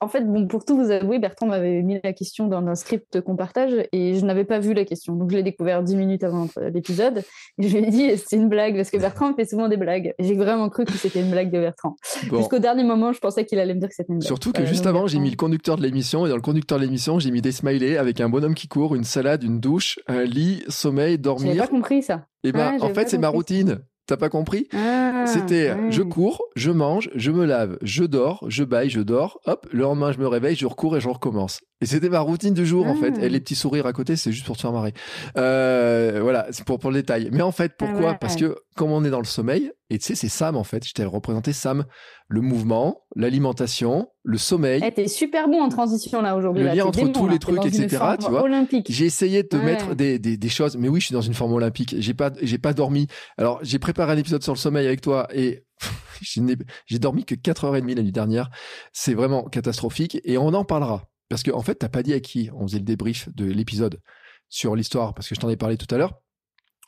en fait, bon, pour tout vous avouer, Bertrand m'avait mis la question dans un script qu'on partage et je n'avais pas vu la question. Donc je l'ai découvert dix minutes avant l'épisode. Je lui ai dit, c'est une blague parce que Bertrand fait souvent des blagues. J'ai vraiment cru que c'était une blague de Bertrand. Bon. Jusqu'au dernier moment, je pensais qu'il allait me dire que c'était une blague. Surtout que Euh, juste avant, j'ai mis le conducteur de l'émission et dans le conducteur de l'émission, j'ai mis des smileys avec un bonhomme qui court, une salade, une douche, un lit, sommeil, dormir. pas compris ça. Et ben, Ouais, en fait, c'est ma routine. T'as pas compris? Ah, C'était je cours, je mange, je me lave, je dors, je baille, je dors, hop, le lendemain je me réveille, je recours et je recommence. Et c'était ma routine du jour en fait. Ah. Et les petits sourires à côté, c'est juste pour te faire marrer. Euh, voilà, c'est pour, pour le détail. Mais en fait, pourquoi? Ah ouais. Parce que comme on est dans le sommeil, et tu sais, c'est Sam en fait, je t'ai représenté Sam, le mouvement, l'alimentation, le sommeil. Eh, t'es super bon en transition là aujourd'hui. Le là. lien entre démon, tous là. les trucs, etc., tu vois. Olympique. J'ai essayé de te Ouais. mettre des, des, des choses, mais oui, je suis dans une forme olympique. J'ai pas, j'ai pas dormi. Alors, j'ai préparé un épisode sur le sommeil avec toi et j'ai dormi que 4h30 la nuit dernière. C'est vraiment catastrophique et on en parlera. Parce que, en fait, t'as pas dit à qui on faisait le débrief de l'épisode sur l'histoire, parce que je t'en ai parlé tout à l'heure.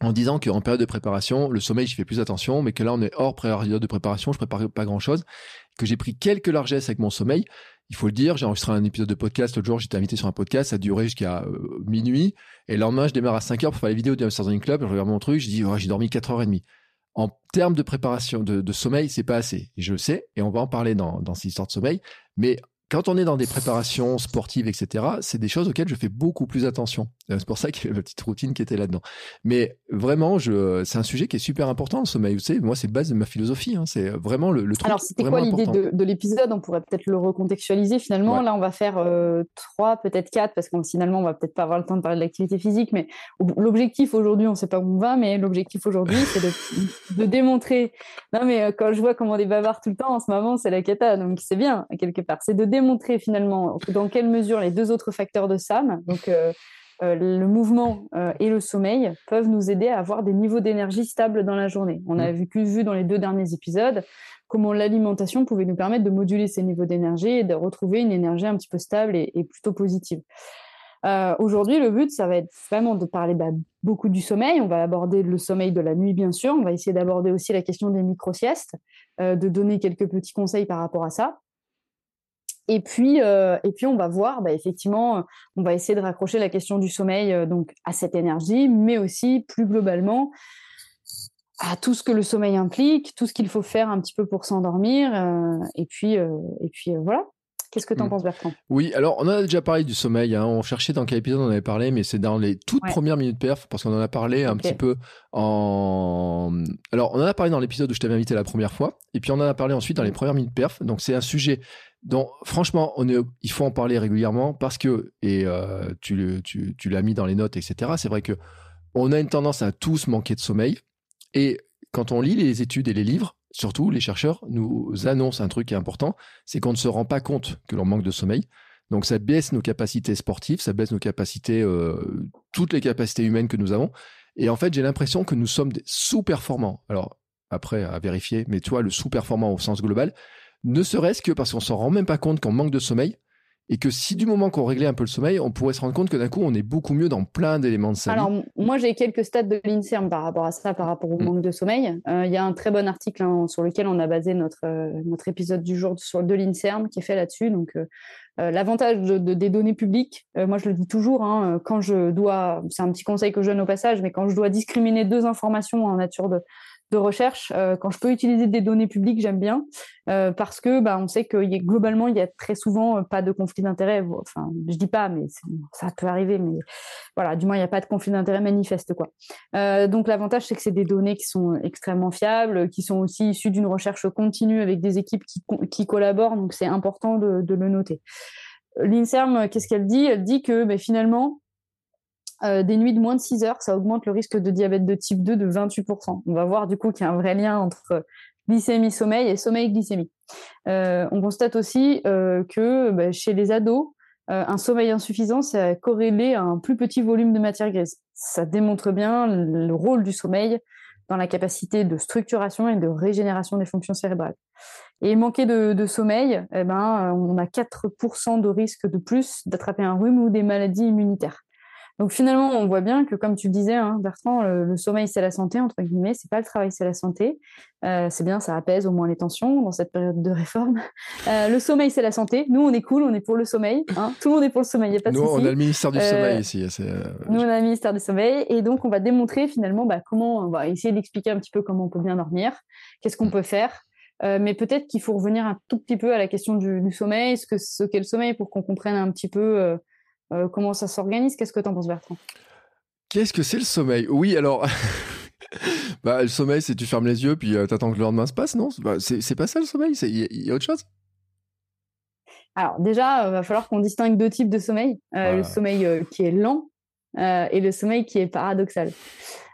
En disant qu'en période de préparation, le sommeil, j'y fais plus attention, mais que là, on est hors période de préparation, je prépare pas grand chose, que j'ai pris quelques largesses avec mon sommeil. Il faut le dire, j'ai enregistré un épisode de podcast l'autre jour, j'étais invité sur un podcast, ça a duré jusqu'à euh, minuit, et le lendemain, je démarre à 5h pour faire les vidéos du Running Club, je regarde mon truc, je dis, j'ai dormi 4h30. En termes de préparation, de, de sommeil, c'est pas assez. Je le sais, et on va en parler dans, dans cette histoire de sommeil, mais quand on est dans des préparations sportives, etc., c'est des choses auxquelles je fais beaucoup plus attention. Euh, C'est pour ça qu'il y avait ma petite routine qui était là-dedans. Mais vraiment, je, c'est un sujet qui est super important, le sommeil. Vous savez, moi, c'est base de ma philosophie. hein. C'est vraiment le, le truc Alors, c'était quoi l'idée de, de l'épisode? On pourrait peut-être le recontextualiser. Finalement, Ouais. là, on va faire euh, trois, peut-être quatre, parce qu'on finalement, on va peut-être pas avoir le temps de parler de l'activité physique. Mais l'objectif aujourd'hui, on ne sait pas où on va, mais l'objectif aujourd'hui, c'est de, de démontrer. Non, mais euh, quand je vois comment on est bavard tout le temps en ce moment, c'est la cata, donc c'est bien quelque part. C'est de démontrer finalement dans quelle mesure les deux autres facteurs de SAM, donc euh, euh, le mouvement euh, et le sommeil, peuvent nous aider à avoir des niveaux d'énergie stables dans la journée. On a vu, vu dans les deux derniers épisodes comment l'alimentation pouvait nous permettre de moduler ces niveaux d'énergie et de retrouver une énergie un petit peu stable et, et plutôt positive. Euh, Aujourd'hui, le but, ça va être vraiment de parler bah, beaucoup du sommeil. On va aborder le sommeil de la nuit, bien sûr. On va essayer d'aborder aussi la question des micro-siestes, euh, de donner quelques petits conseils par rapport à ça. Et puis, euh, et puis, on va voir, bah, effectivement, on va essayer de raccrocher la question du sommeil euh, donc à cette énergie, mais aussi plus globalement à tout ce que le sommeil implique, tout ce qu'il faut faire un petit peu pour s'endormir. euh, et puis, euh, et puis euh, voilà. Qu'est-ce que tu en Mm. penses, Bertrand? Oui, alors on en a déjà parlé du sommeil. hein. On cherchait dans quel épisode on avait parlé, mais c'est dans les toutes Ouais. premières minutes perf, parce qu'on en a parlé un petit peu en. Alors, on en a parlé dans l'épisode où je t'avais invité la première fois, et puis on en a parlé ensuite dans les premières minutes perf. Donc, c'est un sujet dont, franchement, on est... il faut en parler régulièrement parce que, et euh, tu, tu l'as mis dans les notes, etc. C'est vrai que on a une tendance à tous manquer de sommeil, et quand on lit les études et les livres, surtout les chercheurs nous annoncent un truc qui est important, c'est qu'on ne se rend pas compte que l'on manque de sommeil. Donc ça baisse nos capacités sportives, ça baisse nos capacités, euh, toutes les capacités humaines que nous avons. Et en fait, j'ai l'impression que nous sommes sous-performants. Alors après, à vérifier, mais tu vois, le sous-performant au sens global, ne serait-ce que parce qu'on s'en rend même pas compte qu'on manque de sommeil. Et que si du moment qu'on réglait un peu le sommeil, on pourrait se rendre compte que d'un coup, on est beaucoup mieux dans plein d'éléments de sa Alors, vie. moi, j'ai quelques stats de l'INSERM par rapport à ça, par rapport au Mm. manque de sommeil. Euh, Il y a un très bon article hein, sur lequel on a basé notre, euh, notre épisode du jour sur, de l'INSERM qui est fait là-dessus. Donc, euh, l'avantage de, de- des données publiques, moi je le dis toujours, hein, quand je dois, c'est un petit conseil que je donne au passage, mais quand je dois discriminer deux informations en nature de, de recherche, euh, quand je peux utiliser des données publiques, j'aime bien, euh, parce que bah, on sait que y a- globalement, il y a très souvent euh, pas de conflit d'intérêt. Enfin, je dis pas, mais ça peut arriver, mais voilà, du moins, il n'y a pas de conflit d'intérêt manifeste. Quoi. Donc, l'avantage, c'est que c'est des données qui sont extrêmement fiables, qui sont aussi issues d'une recherche continue avec des équipes qui, co- qui collaborent, donc c'est important de, le noter. L'INSERM, qu'est-ce qu'elle dit? Elle dit que ben, finalement, des nuits de moins de 6 heures, ça augmente le risque de diabète de type 2 de 28%. On va voir du coup qu'il y a un vrai lien entre glycémie-sommeil et sommeil-glycémie. on constate aussi que bah, chez les ados, un sommeil insuffisant, c'est corrélé à un plus petit volume de matière grise. Ça démontre bien le rôle du sommeil dans la capacité de structuration et de régénération des fonctions cérébrales. Et manquer de, sommeil, eh ben, on a 4% de risque de plus d'attraper un rhume ou des maladies immunitaires. Donc finalement, on voit bien que, comme tu le disais, hein, Bertrand, le, sommeil c'est la santé entre guillemets, c'est pas le travail c'est la santé. Euh, c'est bien, ça apaise au moins les tensions dans cette période de réforme. Euh, le sommeil c'est la santé. Nous, on est cool, on est pour le sommeil. Hein. Tout le monde est pour le sommeil, il y a pas de Nous, on a le ministère du euh, sommeil ici. Nous, on a le ministère du sommeil, et donc on va démontrer finalement bah, comment, on va essayer d'expliquer un petit peu comment on peut bien dormir, qu'est-ce qu'on mm. peut faire. mais peut-être qu'il faut revenir un tout petit peu à la question du, du sommeil, ce que ce qu'est le sommeil, pour qu'on comprenne un petit peu comment ça s'organise? Qu'est-ce que tu en penses, Bertrand? Qu'est-ce que c'est le sommeil? Oui, alors. bah, le sommeil, c'est tu fermes les yeux puis tu euh, t'attends que le lendemain se passe, non? Bah, C'est pas ça le sommeil Il y, a autre chose? Alors, déjà, il euh, va falloir qu'on distingue deux types de sommeil euh, le sommeil qui est lent et le sommeil qui est paradoxal.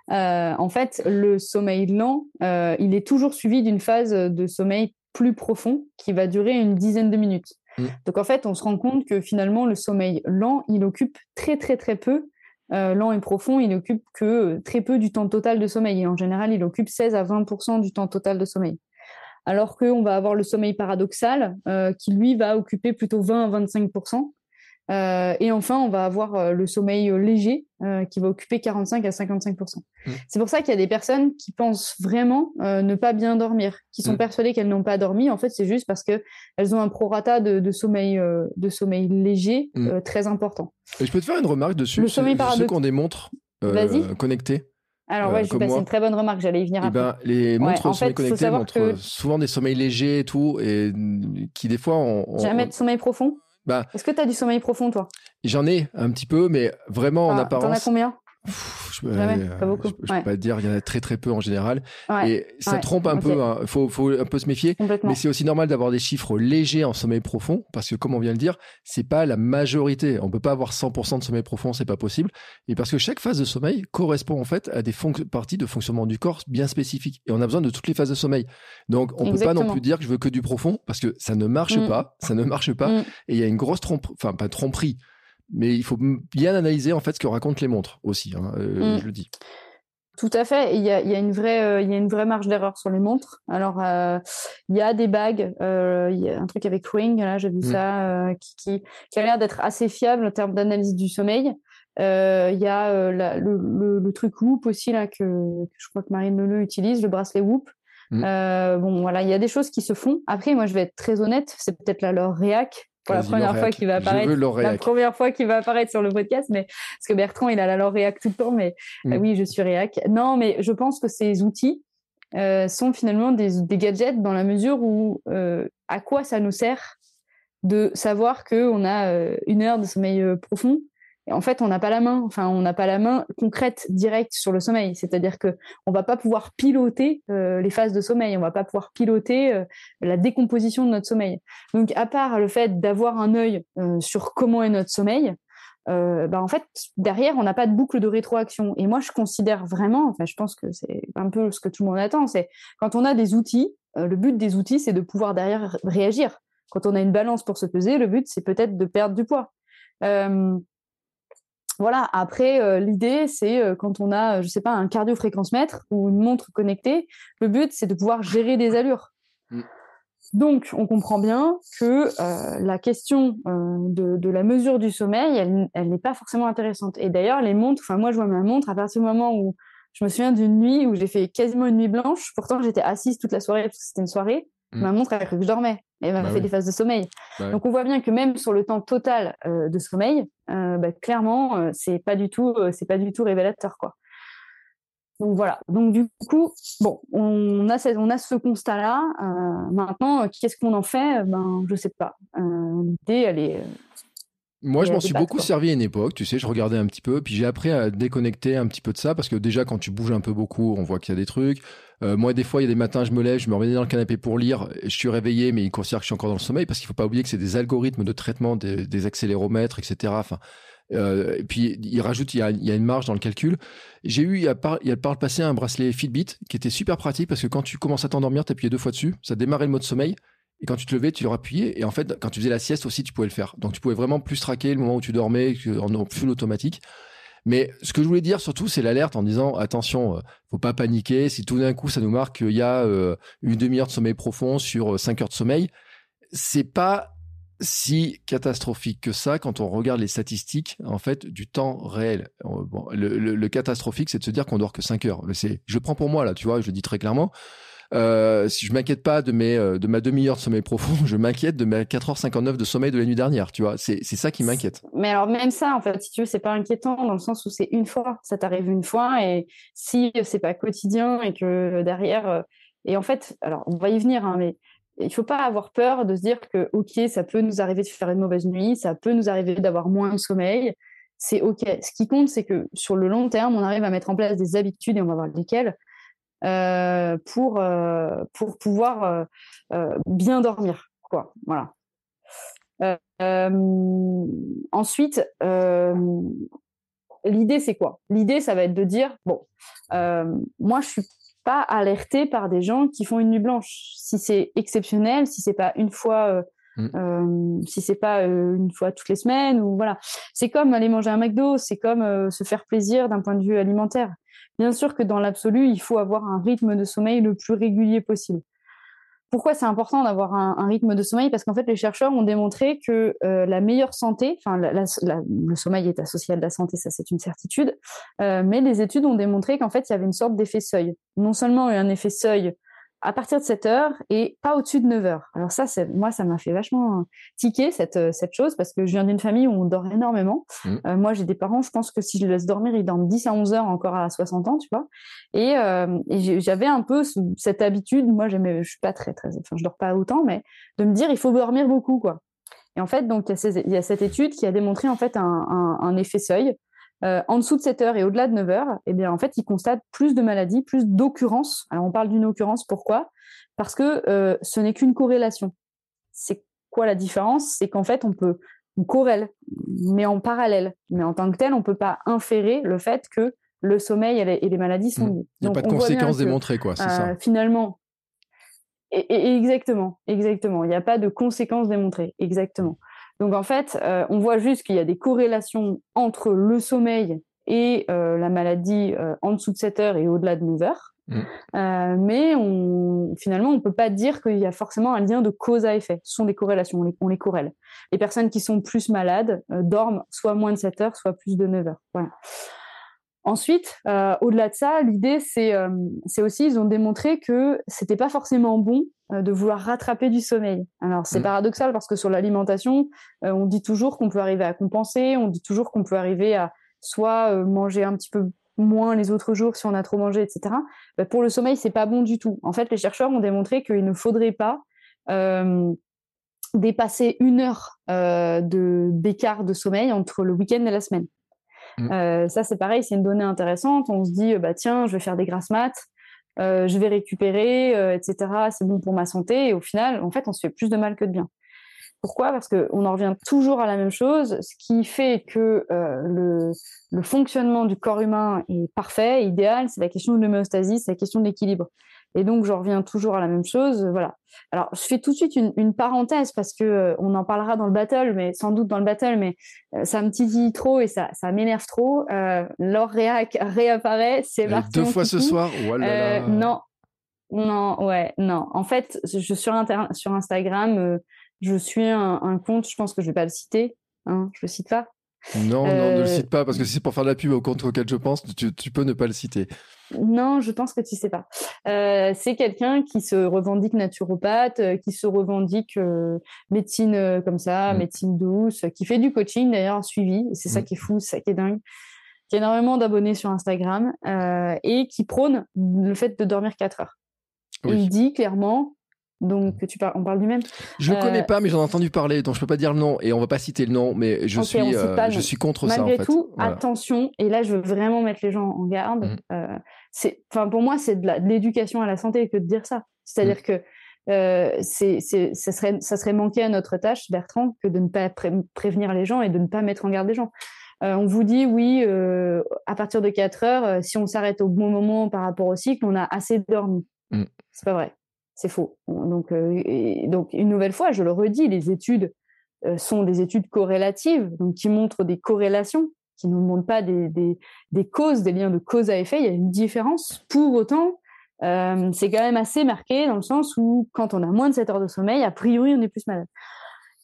en fait, le sommeil lent, il est toujours suivi d'une phase de sommeil plus profond qui va durer une dizaine de minutes. Mmh. Donc en fait, on se rend compte que finalement, le sommeil lent, il occupe très très très peu euh, lent et profond, il occupe que très peu du temps total de sommeil. Et en général, il occupe 16 à 20% du temps total de sommeil. Alors qu'on va avoir le sommeil paradoxal, euh, qui lui va occuper plutôt 20 à 25 euh, et enfin, on va avoir euh, le sommeil euh, léger qui va occuper 45 à 55% mmh. C'est pour ça qu'il y a des personnes qui pensent vraiment ne pas bien dormir, qui sont mmh. persuadées qu'elles n'ont pas dormi. En fait, c'est juste parce que elles ont un prorata de, de sommeil de sommeil léger mmh. très important. Et je peux te faire une remarque dessus? Le sommeil paradoxal. Ceux qui ont des montres connectées. Alors ouais, c'est une très bonne remarque, j'allais y venir eh après. Ben, les montres sommeil connectées montrent souvent des sommeils légers et tout, et qui des fois ont... Jamais de sommeil profond bah, Est-ce que tu as du sommeil profond, toi? J'en ai un petit peu, mais vraiment en apparence. T'en as combien? Je, ne pas beaucoup. Je, peux pas dire, il y en a très très peu en général. Et ça trompe un peu, il hein. faut, faut, un peu se méfier. Mais c'est aussi normal d'avoir des chiffres légers en sommeil profond, parce que comme on vient de le dire, c'est pas la majorité. On peut pas avoir 100% de sommeil profond, c'est pas possible. Et parce que chaque phase de sommeil correspond en fait à des parties de fonctionnement du corps bien spécifiques. Et on a besoin de toutes les phases de sommeil. Donc on ne peut pas non plus dire que je veux que du profond, parce que ça ne marche mm. pas, ça ne marche pas. Mm. Et il y a une grosse trompe, enfin pas tromperie mais il faut bien analyser en fait ce que racontent les montres aussi. Hein, euh, mm. Je le dis. Tout à fait. Il y a, une vraie, euh, il y a une vraie marge d'erreur sur les montres. Alors, euh, il y a des bagues. il y a un truc avec Ring, là, j'ai vu mm. ça, qui, qui, a l'air d'être assez fiable en termes d'analyse du sommeil. Il y a le, truc Whoop aussi là que, je crois que Marine Leleu utilise, le bracelet Whoop. Mm. bon, voilà, il y a des choses qui se font. Après, moi, je vais être très honnête, c'est peut-être là leur réac pour la première fois qu'il va apparaître. La première fois qu'il va apparaître sur le podcast, mais parce que Bertrand, il a la Lauréac tout le temps, mais mm. euh, oui, je suis réac. Non, mais je pense que ces outils euh, sont finalement des, gadgets dans la mesure où euh, à quoi ça nous sert de savoir qu'on a une heure de sommeil profond en fait, on n'a pas la main, enfin, on n'a pas la main concrète, directe sur le sommeil. C'est-à-dire que on va pas pouvoir piloter euh, les phases de sommeil, on va pas pouvoir piloter euh, la décomposition de notre sommeil. Donc, à part le fait d'avoir un œil euh, sur comment est notre sommeil, bah, en fait, derrière, on n'a pas de boucle de rétroaction. Et moi, je considère vraiment, enfin, je pense que c'est un peu ce que tout le monde attend, c'est quand on a des outils, le but des outils, c'est de pouvoir derrière réagir. Quand on a une balance pour se peser, le but, c'est peut-être de perdre du poids voilà, après, euh, l'idée, c'est euh, quand on a, je sais pas, un cardio-fréquence-mètre ou une montre connectée, le but, c'est de pouvoir gérer des allures. Mm. Donc, on comprend bien que euh, la question de, la mesure du sommeil, elle, n'est pas forcément intéressante. Et d'ailleurs, les montres, enfin, moi, je vois ma montre à partir du moment où je me souviens d'une nuit où j'ai fait quasiment une nuit blanche. Pourtant, j'étais assise toute la soirée parce que c'était une soirée. Mm. Ma montre, a cru que je dormais. Elle m'a bah fait des phases de sommeil. Bah Donc, on voit bien que même sur le temps total de sommeil, euh, bah, clairement, euh, c'est pas du tout, euh, c'est pas du tout révélateur, quoi. Donc voilà. Donc du coup, bon, on a, on a ce constat-là. maintenant, qu'est-ce qu'on en fait? Ben, je sais pas. L'idée, elle est. Moi, je m'en suis beaucoup servi à une époque, tu sais, je regardais un petit peu, puis j'ai appris à déconnecter un petit peu de ça, parce que déjà, quand tu bouges un peu beaucoup, on voit qu'il y a des trucs. moi, des fois, il y a des matins, je me lève, je me remets dans le canapé pour lire, je suis réveillé, mais il considère que je suis encore dans le sommeil, parce qu'il faut pas oublier que c'est des algorithmes de traitement des, des accéléromètres, etc. Enfin, et puis il rajoute, il y, a, il y, a, une marge dans le calcul. J'ai eu il y, a par, il y a par le passé un bracelet Fitbit qui était super pratique parce que quand tu commences à t'endormir, tu appuyais deux fois dessus, ça démarrait le mode sommeil. Et quand tu te levais, tu le appuyais. Et en fait, quand tu faisais la sieste aussi, tu pouvais le faire. Donc, tu pouvais vraiment plus traquer le moment où tu dormais en full automatique. Mais ce que je voulais dire surtout, c'est l'alerte en disant attention, euh, faut pas paniquer. Si tout d'un coup ça nous marque qu'il y a euh, une demi-heure de sommeil profond sur euh, cinq heures de sommeil, c'est pas si catastrophique que ça quand on regarde les statistiques en fait du temps réel. Le, catastrophique, c'est de se dire qu'on dort que 5 heures. Je le prends pour moi là, tu vois, je le dis très clairement. Euh, si je m'inquiète pas de mes euh, de ma demi-heure de sommeil profond, je m'inquiète de mes 4h59 de sommeil de la nuit dernière, tu vois. C'est c'est ça qui m'inquiète. Mais alors même ça en fait, si tu veux, c'est pas inquiétant dans le sens où c'est une fois, ça t'arrive une fois et si c'est pas quotidien et que derrière euh, et en fait, alors on va y venir hein, mais il faut pas avoir peur de se dire que ok, ça peut nous arriver de faire une mauvaise nuit, ça peut nous arriver d'avoir moins de sommeil. C'est ok. Ce qui compte, c'est que sur le long terme, on arrive à mettre en place des habitudes et on va voir lesquelles euh, pour, euh, pour pouvoir euh, bien dormir. Quoi. Voilà. ensuite, l'idée, c'est quoi? L'idée, ça va être de dire, bon, moi, je suis pas alertée par des gens qui font une nuit blanche. Si c'est exceptionnel, si c'est pas une fois... Mmh. si c'est pas une fois toutes les semaines ou voilà c'est comme aller manger un McDo c'est comme se faire plaisir d'un point de vue alimentaire Bien sûr que dans l'absolu, il faut avoir un rythme de sommeil le plus régulier possible. Pourquoi c'est important d'avoir un, rythme de sommeil? Parce qu'en fait, les chercheurs ont démontré que euh, la meilleure santé, le sommeil est associé à la santé, ça c'est une certitude, euh, mais les études ont démontré qu'en fait, il y avait une sorte d'effet seuil. Non seulement un effet seuil à partir de 7 heures et pas au-dessus de 9 heures. Alors ça, moi, ça m'a fait vachement tiquer cette, euh, cette chose parce que je viens d'une famille où on dort énormément. Mmh. Euh, moi, j'ai des parents, je pense que si je les laisse dormir, ils dorment 10 à 11 heures encore à 60 ans, tu vois. Et, euh, j'avais un peu cette habitude, moi, j'aimais, je suis pas très, très, enfin, je dors pas autant, mais de me dire, il faut dormir beaucoup, quoi. Et en fait, donc, il y, a cette étude qui a démontré, en fait, un, un effet seuil euh, en dessous de 7 heures et au-delà de 9 heures, eh bien, en fait, ils constatent plus de maladies, plus d'occurrences. Alors, on parle d'une occurrence, pourquoi? Parce que euh, ce n'est qu'une corrélation. C'est quoi la différence? C'est qu'en fait, on peut on corrèle, mais en parallèle. Mais en tant que tel, on ne peut pas inférer le fait que le sommeil et les, maladies sont mmh. liées. Il n'y a pas de conséquences démontrées, quoi, c'est ça. Euh, finalement, exactement, exactement. Il n'y a pas de conséquences démontrées, exactement. Donc en fait, euh, on voit juste qu'il y a des corrélations entre le sommeil et euh, la maladie euh, en dessous de 7 heures et au-delà de 9 heures. Mm. mais on, finalement, on ne peut pas dire qu'il y a forcément un lien de cause à effet. Ce sont des corrélations, on les, on les corrèle. Les personnes qui sont plus malades dorment soit moins de 7 heures, soit plus de 9 heures. Voilà. Ensuite, au-delà de ça, l'idée, c'est aussi, ils ont démontré que c'était pas forcément bon de vouloir rattraper du sommeil. Alors c'est mm. paradoxal parce que sur l'alimentation, euh, on dit toujours qu'on peut arriver à compenser, on dit toujours qu'on peut arriver à soit euh, manger un petit peu moins les autres jours si on a trop mangé, etc. Bah, pour le sommeil, c'est pas bon du tout. En fait, les chercheurs ont démontré qu'il ne faudrait pas dépasser une heure de d'écart de sommeil entre le week-end et la semaine. Mm. ça, c'est pareil, c'est une donnée intéressante. On se dit, bah tiens, je vais faire des grasses maths. Euh, je vais récupérer, euh, etc. C'est bon pour ma santé. Et au final, en fait, on se fait plus de mal que de bien. Pourquoi? Parce qu'on en revient toujours à la même chose. Ce qui fait que euh, le, le, fonctionnement du corps humain est parfait, idéal, c'est la question de l'homéostasie, c'est la question de l'équilibre. Et donc, je reviens toujours à la même chose. Voilà. Alors, je fais tout de suite une, une parenthèse parce que euh, on en parlera dans le battle, mais sans doute dans le battle, mais euh, ça me titille trop et ça, ça m'énerve trop. Euh, Laure Réac réapparaît, c'est Deux fois ce soir. Oh euh, non, non, ouais, non. En fait, je sur, sur Instagram, je suis un, un, compte. Je pense que je vais pas le citer. Hein, je le cite pas. Non, non, ne le euh, cite pas, parce que si c'est pour faire de la pub au compte auquel je pense, tu, peux ne pas le citer. Non, je pense que tu sais pas. Euh, c'est quelqu'un qui se revendique naturopathe, euh, qui se revendique médecine comme ça, mm. médecine douce, qui fait du coaching d'ailleurs suivi. C'est ça mm. qui est fou, c'est ça qui est dingue. Qui a énormément d'abonnés sur Instagram et qui prône le fait de dormir 4 heures. il dit clairement, donc tu parles, on parle du même? Je ne connais euh, pas, mais j'en ai entendu parler, donc je peux pas dire le nom et on va pas citer le nom, mais je suis, euh, je suis contre ça. Malgré tout, attention. Et là, je veux vraiment mettre les gens en garde. Mmh. Euh, c'est, enfin pour moi, c'est de, l'éducation à la santé que de dire ça. C'est-à-dire mmh. que c'est, ça serait, ça serait manquer à notre tâche, Bertrand, que de ne pas prévenir les gens et de ne pas mettre en garde les gens. on vous dit oui, à partir de 4 heures, si on s'arrête au bon moment par rapport au cycle, on a assez dormi. Mm. C'est pas vrai, c'est faux. Donc, donc une nouvelle fois, je le redis, les études sont des études corrélatives, donc qui montrent des corrélations, qui ne montrent pas des, causes, des liens de cause à effet. Il y a une différence. Pour autant, c'est quand même assez marqué dans le sens où quand on a moins de 7 heures de sommeil, a priori, on est plus malade.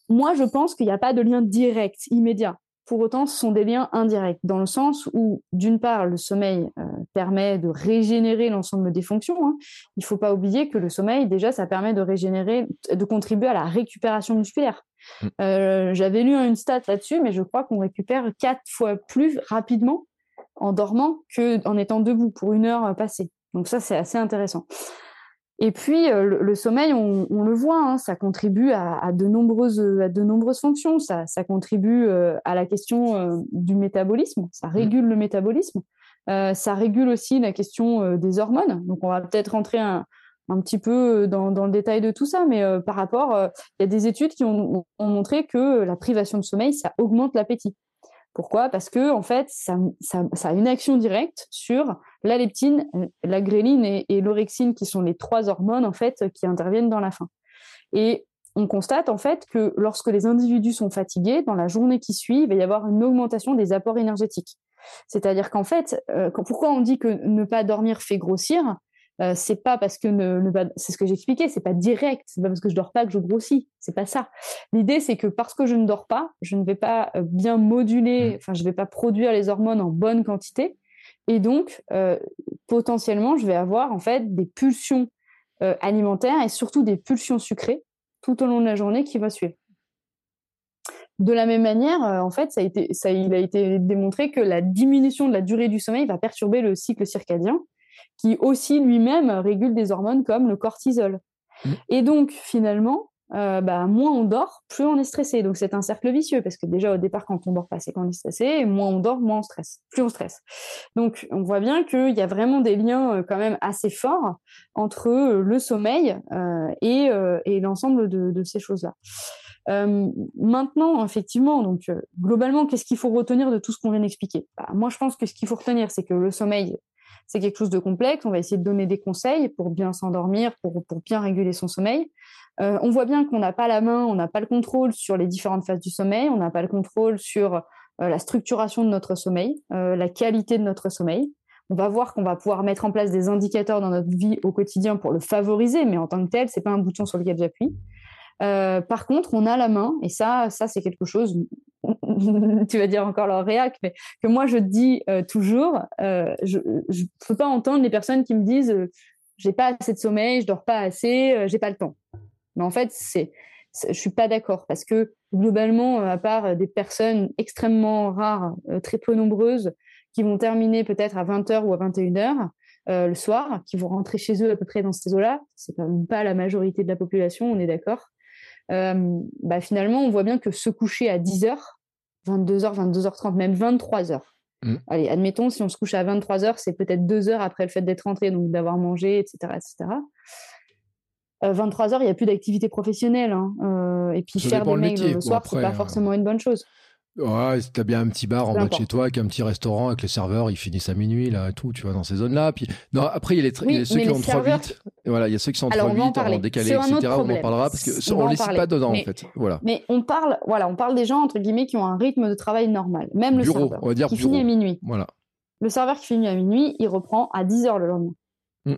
Moi, je pense qu'il n'y a pas de lien direct, immédiat. Pour autant, ce sont des liens indirects, dans le sens où, d'une part, le sommeil euh, permet de régénérer l'ensemble des fonctions. Hein. Il ne faut pas oublier que le sommeil, déjà, ça permet de régénérer, de contribuer à la récupération musculaire. Mmh. Euh, j'avais lu une stat là-dessus, mais je crois qu'on récupère quatre fois plus rapidement en dormant qu'en étant debout pour une heure passée. Donc ça, c'est assez intéressant. Et puis, euh, le, sommeil, on, le voit, hein, ça contribue à, de nombreuses, à de nombreuses fonctions. Ça, contribue euh, à la question euh, du métabolisme, ça mmh. régule le métabolisme. ça régule aussi la question des hormones. Donc, on va peut-être rentrer un, petit peu dans, le détail de tout ça, mais par rapport, il y a des études qui ont, montré que la privation de sommeil, ça augmente l'appétit. Pourquoi? Parce que en fait, ça, a une action directe sur la leptine, la gréline et, l'orexine, qui sont les trois hormones en fait qui interviennent dans la faim. Et on constate en fait que lorsque les individus sont fatigués, dans la journée qui suit, il va y avoir une augmentation des apports énergétiques. C'est-à-dire qu'en fait, euh, pourquoi on dit que ne pas dormir fait grossir? Euh, c'est pas parce que c'est ce que j'expliquais, c'est pas direct, c'est pas parce que je dors pas que je grossis, c'est pas ça. L'idée c'est que parce que je ne dors pas, je ne vais pas euh, bien moduler, mmh. enfin je vais pas produire les hormones en bonne quantité, et donc euh, potentiellement je vais avoir en fait des pulsions alimentaires et surtout des pulsions sucrées tout au long de la journée qui va suivre. De la même manière, en fait, ça a été, ça, il a été démontré que la diminution de la durée du sommeil va perturber le cycle circadien qui aussi lui-même régule des hormones comme le cortisol. Mmh. Et donc, finalement, euh, bah, moins on dort, plus on est stressé. Donc, c'est un cercle vicieux parce que déjà, au départ, quand on dort pas, c'est qu'on est stressé. Et moins on dort, moins on stresse. Plus on stresse. Donc, on voit bien qu'il y a vraiment des liens euh, quand même assez forts entre euh, le sommeil et, l'ensemble de, ces choses-là. maintenant, effectivement, donc globalement, qu'est-ce qu'il faut retenir de tout ce qu'on vient d'expliquer? Bah, Moi, je pense que ce qu'il faut retenir, c'est que le sommeil, c'est quelque chose de complexe. On va essayer de donner des conseils pour bien s'endormir, pour, bien réguler son sommeil. Euh, on voit bien qu'on n'a pas la main, on n'a pas le contrôle sur les différentes phases du sommeil, on n'a pas le contrôle sur euh, la structuration de notre sommeil, euh, la qualité de notre sommeil. On va voir qu'on va pouvoir mettre en place des indicateurs dans notre vie au quotidien pour le favoriser, mais en tant que tel, c'est pas un bouton sur lequel j'appuie. par contre, on a la main, et ça, ça c'est quelque chose. tu vas dire encore leur réac, mais que moi je dis euh, toujours, euh, je ne peux pas entendre les personnes qui me disent euh, j'ai pas assez de sommeil, je dors pas assez, j'ai pas le temps. Mais en fait, c'est, je suis pas d'accord parce que globalement, à part des personnes extrêmement rares, très peu nombreuses, qui vont terminer peut-être à 20h ou à 21h le soir, qui vont rentrer chez eux à peu près dans ces eaux-là, c'est quand même pas la majorité de la population, on est d'accord. Euh, bah, finalement, on voit bien que se coucher à 10h, 22h, 22h30, même 23h, mm. Allez, admettons, si on se couche à 23h, c'est peut-être deux heures après le fait d'être rentré, donc d'avoir mangé, etc. etc. 23h, il n'y a plus d'activité professionnelle. Hein. Euh, et puis faire des mails le, soir, ce n'est pas euh, forcément une bonne chose. Ouais, si t'as bien un petit bar en bas de chez toi, avec un petit restaurant, avec les serveurs, ils finissent à minuit, là, et tout, tu vois, dans ces zones-là. Puis, non, après, il y a, les, ceux qui ont trop vite. Voilà, il y a ceux qui sont trop vite, en, décalé, etc. On en parlera parce que on, les cite pas dedans, en fait. Voilà. Mais on parle, voilà, on parle des gens, entre guillemets, qui ont un rythme de travail normal. Même le serveur. On va dire qui finit à minuit. Voilà. Le serveur qui finit à minuit, il reprend à 10 heures le lendemain. Mm.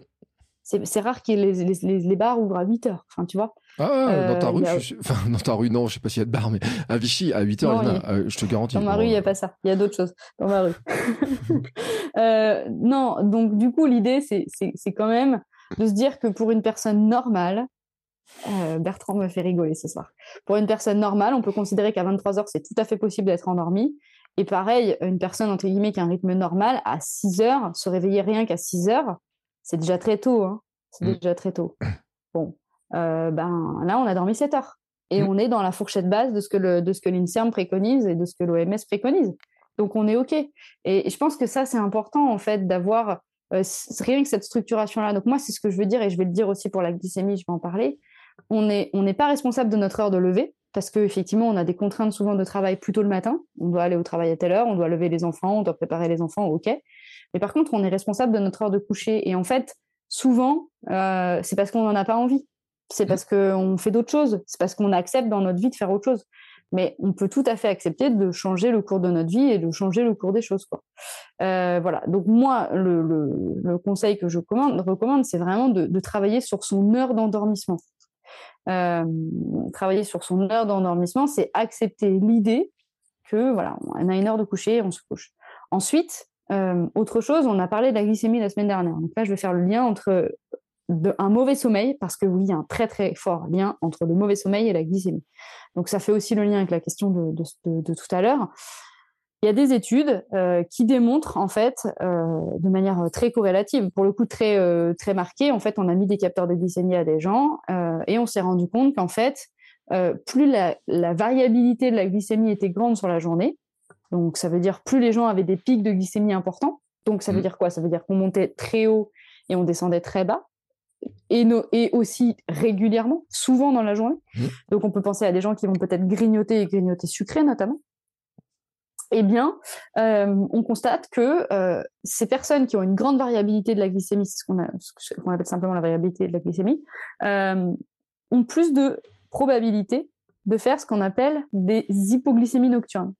C'est rare que les, les, les, bars ouvrent à 8 heures. Enfin, tu vois. Ah, dans ta euh, rue, enfin, dans ta rue, non, je sais pas s'il y a de bar, mais à Vichy, à 8 h euh, je te garantis. Dans ma rue, il n'y a pas ça. Il y a d'autres choses dans ma rue. Euh, non, donc, du coup, l'idée, c'est quand même de se dire que pour une personne normale, Bertrand me fait rigoler ce soir. Pour une personne normale, on peut considérer qu'à 23 h c'est tout à fait possible d'être endormi. Et pareil, une personne, entre guillemets, qui a un rythme normal, à 6 heures, se réveiller rien qu'à 6 heures, c'est déjà très tôt. Hein. C'est mm. déjà très tôt. Bon, euh, ben là, on a dormi 7 heures. Et mm. on est dans la fourchette basse de ce que le, de ce que l'INSERM préconise et de ce que l'OMS préconise. Donc on est OK. Et, je pense que ça, c'est important, en fait, d'avoir euh, rien que cette structuration-là. Donc moi, c'est ce que je veux dire, et je vais le dire aussi pour la glycémie, je vais en parler. On n'est on n'est pas responsable de notre heure de lever. parce qu'effectivement, on a des contraintes souvent de travail plutôt le matin. On doit aller au travail à telle heure, on doit lever les enfants, on doit préparer les enfants, ok. Mais par contre, on est responsable de notre heure de coucher. Et en fait, souvent, euh, c'est parce qu'on n'en a pas envie. C'est parce qu'on fait d'autres choses. C'est parce qu'on accepte dans notre vie de faire autre chose. Mais on peut tout à fait accepter de changer le cours de notre vie et de changer le cours des choses. Euh, voilà. Donc moi, le, conseil que je recommande, c'est vraiment de, travailler sur son heure d'endormissement. Euh, travailler sur son heure d'endormissement, c'est accepter l'idée que voilà, on a une heure de coucher et on se couche. Ensuite, euh, autre chose, on a parlé de la glycémie la semaine dernière. Donc là, je vais faire le lien entre un mauvais sommeil, parce que oui, il y a un très très fort lien entre le mauvais sommeil et la glycémie. Donc ça fait aussi le lien avec la question de, tout à l'heure. Il y a des études euh, qui démontrent en fait euh, de manière très corrélative, pour le coup très très marquée. En fait, on a mis des capteurs de glycémie à des gens et on s'est rendu compte qu'en fait, plus la, variabilité de la glycémie était grande sur la journée, donc, ça veut dire plus les gens avaient des pics de glycémie importants. Donc, ça veut mmh. dire quoi? Ça veut dire qu'on montait très haut et on descendait très bas. Et, et aussi régulièrement, souvent dans la journée. Mmh. Donc, on peut penser à des gens qui vont peut-être grignoter et grignoter sucré notamment. Eh bien, euh, on constate que euh, ces personnes qui ont une grande variabilité de la glycémie, c'est ce qu'on appelle simplement la variabilité de la glycémie, euh, ont plus de probabilité de faire ce qu'on appelle des hypoglycémies nocturnes.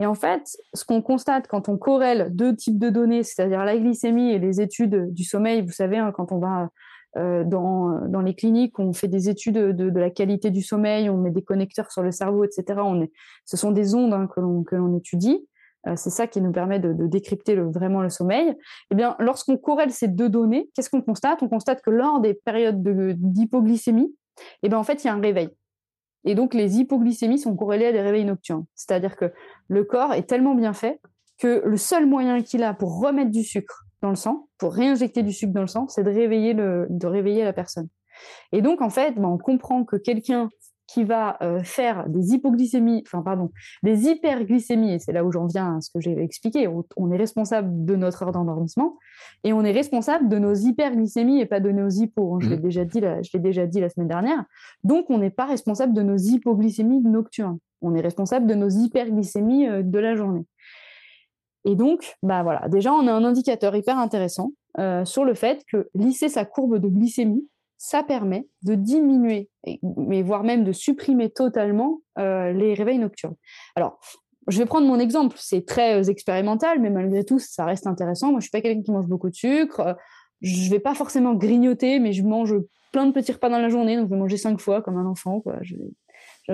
Et en fait, ce qu'on constate quand on corrèle deux types de données, c'est-à-dire la glycémie et les études du sommeil, vous savez, hein, quand on va euh, dans, dans, les cliniques, on fait des études de, de, la qualité du sommeil, on met des connecteurs sur le cerveau, etc. On est, ce sont des ondes hein, que l'on étudie. Euh, c'est ça qui nous permet de, décrypter vraiment le sommeil. Eh bien, lorsqu'on corrèle ces deux données, qu'est-ce qu'on constate? On constate que lors des périodes d'hypoglycémie, eh bien, en fait, il y a un réveil. Et donc, les hypoglycémies sont corrélées à des réveils nocturnes. C'est-à-dire que le corps est tellement bien fait que le seul moyen qu'il a pour remettre du sucre dans le sang, pour réinjecter du sucre dans le sang, c'est de réveiller, le, de réveiller la personne. Et donc, en fait, ben, on comprend que quelqu'un qui va euh, faire des hypoglycémies, enfin pardon, des hyperglycémies, et c'est là où j'en viens à ce que j'ai expliqué, on, est responsable de notre heure d'endormissement, et on est responsable de nos hyperglycémies et pas de nos hypos. Hein, je l'ai mmh. déjà dit, je l'ai déjà dit la semaine dernière. Donc on n'est pas responsable de nos hypoglycémies nocturnes. On est responsable de nos hyperglycémies euh, de la journée. Et donc, bah voilà, déjà on a un indicateur hyper intéressant euh, sur le fait que lisser sa courbe de glycémie, ça permet de diminuer, mais voire même de supprimer totalement euh, les réveils nocturnes. Alors, je vais prendre mon exemple, c'est très euh, expérimental, mais malgré tout, ça reste intéressant. Moi, je suis pas quelqu'un qui mange beaucoup de sucre. Je vais pas forcément grignoter, mais je mange plein de petits repas dans la journée, donc je vais manger cinq fois comme un enfant.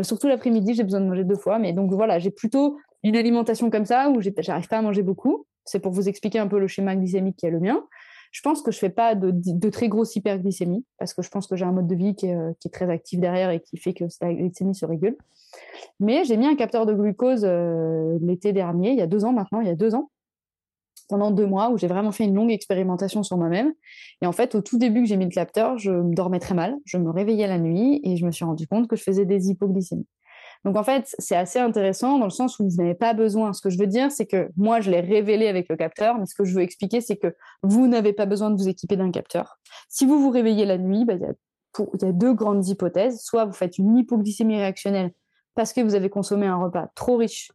Surtout l'après-midi, j'ai besoin de manger deux fois, mais donc voilà, j'ai plutôt une alimentation comme ça où j'arrive pas à manger beaucoup. C'est pour vous expliquer un peu le schéma glycémique qui est le mien. Je pense que je fais pas de, très grosse hyperglycémie parce que je pense que j'ai un mode de vie qui est, euh, très actif derrière et qui fait que la glycémie se régule. Mais j'ai mis un capteur de glucose euh, l'été dernier, il y a deux ans maintenant, il y a deux ans, pendant deux mois où j'ai vraiment fait une longue expérimentation sur moi-même. Et en fait, au tout début que j'ai mis le capteur, je dormais très mal, je me réveillais la nuit et je me suis rendu compte que je faisais des hypoglycémies. Donc en fait, c'est assez intéressant dans le sens où vous n'avez pas besoin. Ce que je veux dire, c'est que moi, je l'ai révélé avec le capteur, mais ce que je veux expliquer, c'est que vous n'avez pas besoin de vous équiper d'un capteur. Si vous vous réveillez la nuit, bah, il, y a deux grandes hypothèses. Soit vous faites une hypoglycémie réactionnelle parce que vous avez consommé un repas trop riche,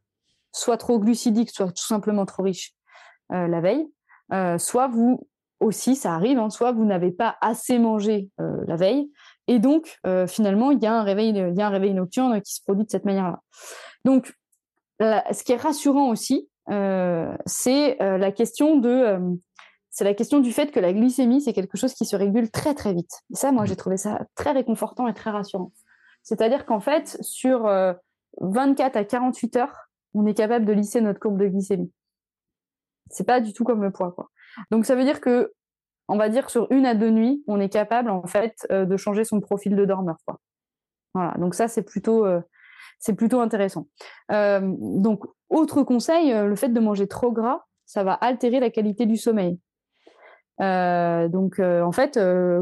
soit trop glucidique, soit tout simplement trop riche euh, la veille. Euh, soit vous aussi, ça arrive, hein, soit vous n'avez pas assez mangé euh, la veille, et donc, euh, finalement, il y, a un réveil, il y a un réveil nocturne qui se produit de cette manière-là. Donc, ce qui est rassurant aussi, euh, c'est euh, la question de, c'est la question du fait que la glycémie, c'est quelque chose qui se régule très très vite. Et ça, moi, j'ai trouvé ça très réconfortant et très rassurant. C'est-à-dire qu'en fait, sur 24 à 48 heures, on est capable de lisser notre courbe de glycémie. C'est pas du tout comme le poids, quoi. Donc ça veut dire que on va dire sur une à deux nuits, on est capable en fait euh, de changer son profil de dormeur. Voilà, donc ça c'est plutôt euh, intéressant. Euh, donc autre conseil, le fait de manger trop gras, ça va altérer la qualité du sommeil. donc en fait,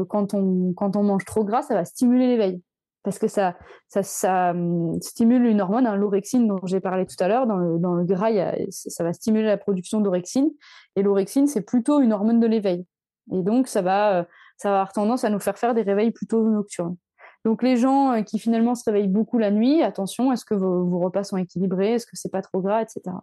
quand on mange trop gras, ça va stimuler l'éveil parce que ça, hum, stimule une hormone, hein, l'orexine dont j'ai parlé tout à l'heure. Dans le, dans le gras, ça va stimuler la production d'orexine. Et l'orexine, c'est plutôt une hormone de l'éveil. Et donc, ça va, euh, ça va avoir tendance à nous faire faire des réveils plutôt nocturnes. Donc les gens qui finalement se réveillent beaucoup la nuit, attention, est-ce que vos, repas sont équilibrés, est-ce que c'est pas trop gras, etc.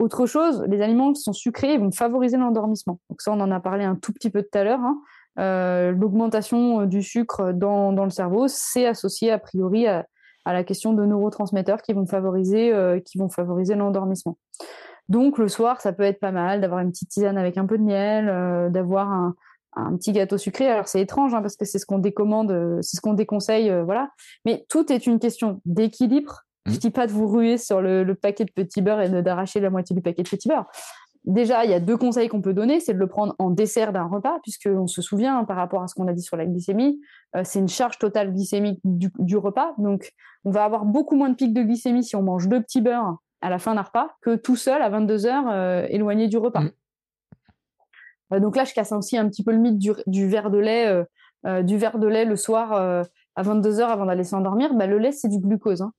autre chose, les aliments qui sont sucrés vont favoriser l'endormissement. Donc ça, on en a parlé un tout petit peu tout à l'heure. Hein. L'augmentation du sucre dans, le cerveau, c'est associé a priori à, la question de neurotransmetteurs euh, qui vont favoriser l'endormissement. Donc le soir, ça peut être pas mal d'avoir une petite tisane avec un peu de miel, euh, d'avoir un, un, petit gâteau sucré. Alors c'est étrange hein, parce que c'est ce qu'on décommande, euh, c'est ce qu'on déconseille, voilà. Mais tout est une question d'équilibre. Mmh. Je dis pas de vous ruer sur le, le paquet de petits beurre et d'arracher la moitié du paquet de petits beurre déjà, il y a deux conseils qu'on peut donner, c'est de le prendre en dessert d'un repas, puisqu'on se souvient hein, par rapport à ce qu'on a dit sur la glycémie, euh, c'est une charge totale glycémique du, repas. Donc, on va avoir beaucoup moins de pics de glycémie si on mange deux petits beurres à la fin d'un repas que tout seul à 22 heures euh, éloigné du repas. Mm. Euh, donc là, je casse aussi un petit peu le mythe du, verre de lait, du verre de lait le soir à 22 heures avant d'aller s'endormir. Bah, le lait, c'est du glucose. Hein.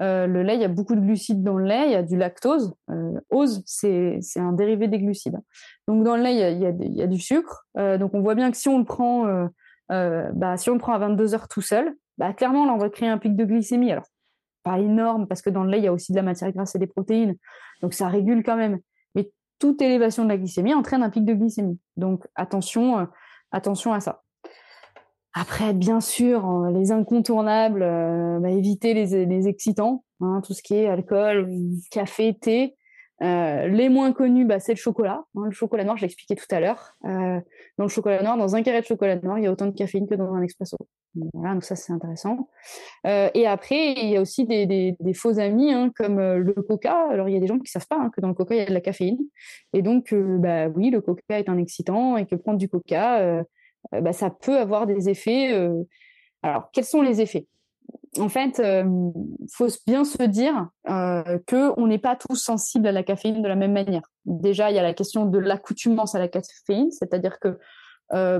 Euh, le lait, il y a beaucoup de glucides dans le lait, il y a du lactose. Euh, ose, c'est un dérivé des glucides. Donc dans le lait, il y a, du sucre. Euh, donc on voit bien que si on le prend, bah, si on le prend à 22 heures tout seul, bah, clairement là on va créer un pic de glycémie. Alors pas énorme parce que dans le lait il y a aussi de la matière grasse et des protéines, donc ça régule quand même. Mais toute élévation de la glycémie entraîne un pic de glycémie. Donc attention, attention à ça. Après, bien sûr, les incontournables, euh, bah, éviter les, excitants, hein, tout ce qui est alcool, café, thé. Euh, les moins connus, bah, c'est le chocolat. Hein, le chocolat noir, je l'expliquais tout à l'heure. Euh, dans le chocolat noir, dans un carré de chocolat noir, il y a autant de caféine que dans un expresso. Voilà, donc ça c'est intéressant. et après, il y a aussi des, faux amis hein, comme le coca. Alors il y a des gens qui savent pas que dans le coca il y a de la caféine. Et donc, bah oui, le coca est un excitant et que prendre du coca euh, bah, ça peut avoir des effets. Euh, alors, quels sont les effets? En fait, il euh, faut bien se dire euh, qu'on n'est pas tous sensibles à la caféine de la même manière. Déjà, il y a la question de l'accoutumance à la caféine, c'est-à-dire que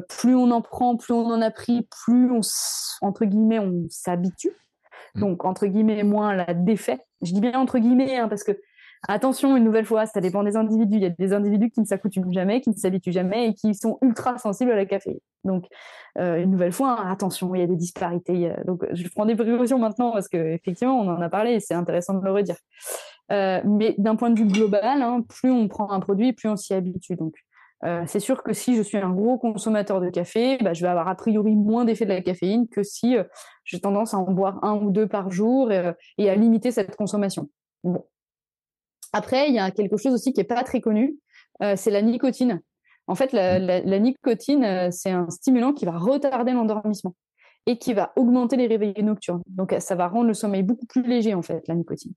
plus on en prend, plus on en a pris, plus on, entre guillemets, on s'habitue. Mmh. Donc, entre guillemets, moins la défait. Je dis bien entre guillemets, hein, parce que Attention, une nouvelle fois, ça dépend des individus. Il y a des individus qui ne s'accoutument jamais, qui ne s'habituent jamais et qui sont ultra sensibles à la caféine. Donc, euh, une nouvelle fois, hein, attention, il y a des disparités. Donc, je prends des précautions maintenant parce qu'effectivement, on en a parlé et c'est intéressant de le redire. Euh, mais d'un point de vue global, hein, plus on prend un produit, plus on s'y habitue. Donc, euh, c'est sûr que si je suis un gros consommateur de café, bah, je vais avoir a priori moins d'effet de la caféine que si j'ai tendance à en boire un ou deux par jour et, à limiter cette consommation. Après, il y a quelque chose aussi qui est pas très connu, euh, c'est la nicotine. En fait, la, mmh. nicotine, euh, c'est un stimulant qui va retarder l'endormissement et qui va augmenter les réveils nocturnes. Donc, ça va rendre le sommeil beaucoup plus léger, en fait, la nicotine.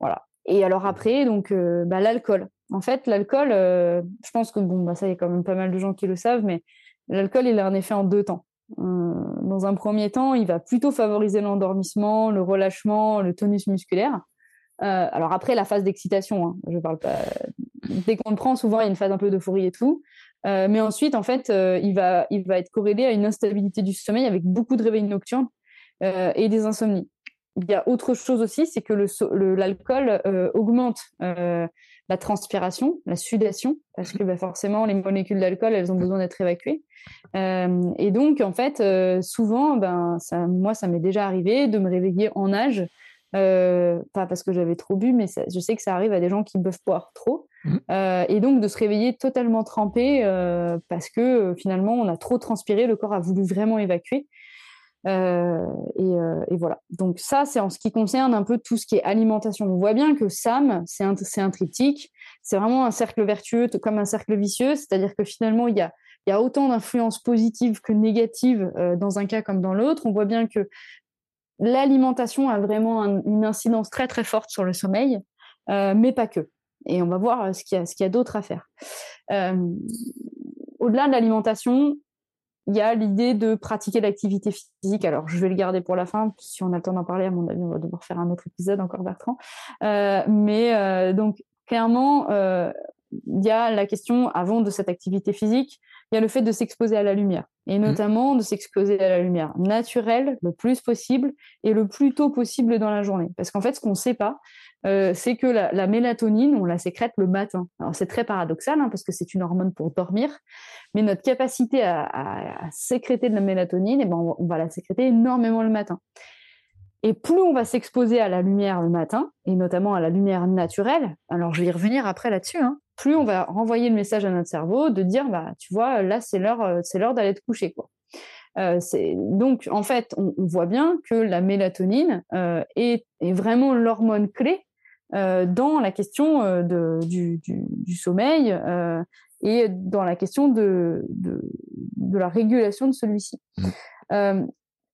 Voilà. Et alors après, donc, euh, bah, l'alcool. En fait, l'alcool, je pense que bon, bah, ça, il y a quand même pas mal de gens qui le savent, mais l'alcool, il a un effet en deux temps. dans un premier temps, il va plutôt favoriser l'endormissement, le relâchement, le tonus musculaire. Euh, alors après, la phase d'excitation, hein, je parle pas. Dès qu'on le prend, souvent il y a une phase un peu d'euphorie et tout. Euh, mais ensuite, en fait, euh, il, va, il va être corrélé à une instabilité du sommeil avec beaucoup de réveils nocturnes et des insomnies. Il y a autre chose aussi, c'est que l'alcool le, augmente la transpiration, la sudation, parce que bah, forcément, les molécules d'alcool, elles ont besoin d'être évacuées. et donc, en fait, souvent, ben, moi, ça m'est déjà arrivé de me réveiller en âge euh, pas parce que j'avais trop bu, mais je sais que ça arrive à des gens qui peuvent boire trop. Mmh. Euh, et donc de se réveiller totalement trempé euh, parce que finalement on a trop transpiré, le corps a voulu vraiment évacuer. Et, voilà. Donc ça, c'est en ce qui concerne un peu tout ce qui est alimentation. On voit bien que SAM, c'est un, un, triptyque, c'est vraiment un cercle vertueux comme un cercle vicieux, c'est-à-dire que finalement, il y a, autant d'influences positives que négatives dans un cas comme dans l'autre. On voit bien que l'alimentation a vraiment une incidence très très forte sur le sommeil, euh, mais pas que. Et on va voir euh, ce qu'il y a, d'autre à faire. Euh, au-delà de l'alimentation, il y a l'idée de pratiquer l'activité physique. Alors, je vais le garder pour la fin. Si on a le temps d'en parler, à mon avis, on va devoir faire un autre épisode encore, Bertrand. mais donc, clairement, il y a la question, avant de cette activité physique, il y a le fait de s'exposer à la lumière, et mmh. notamment de s'exposer à la lumière naturelle le plus possible et le plus tôt possible dans la journée. Parce qu'en fait, ce qu'on ne sait pas, c'est que la, mélatonine, on la sécrète le matin. Alors c'est très paradoxal hein, parce que c'est une hormone pour dormir, mais notre capacité à, sécréter de la mélatonine, eh ben, on, va la sécréter énormément le matin. Et plus on va s'exposer à la lumière le matin, et notamment à la lumière naturelle, alors je vais y revenir après là-dessus, hein, plus on va renvoyer le message à notre cerveau de dire, bah, tu vois, là, c'est l'heure, euh, c'est l'heure d'aller te coucher. Quoi. Euh, donc, en fait, on, voit bien que la mélatonine euh, est, vraiment l'hormone clé dans la question de, du, sommeil et dans la question de, de, la régulation de celui-ci. Mmh.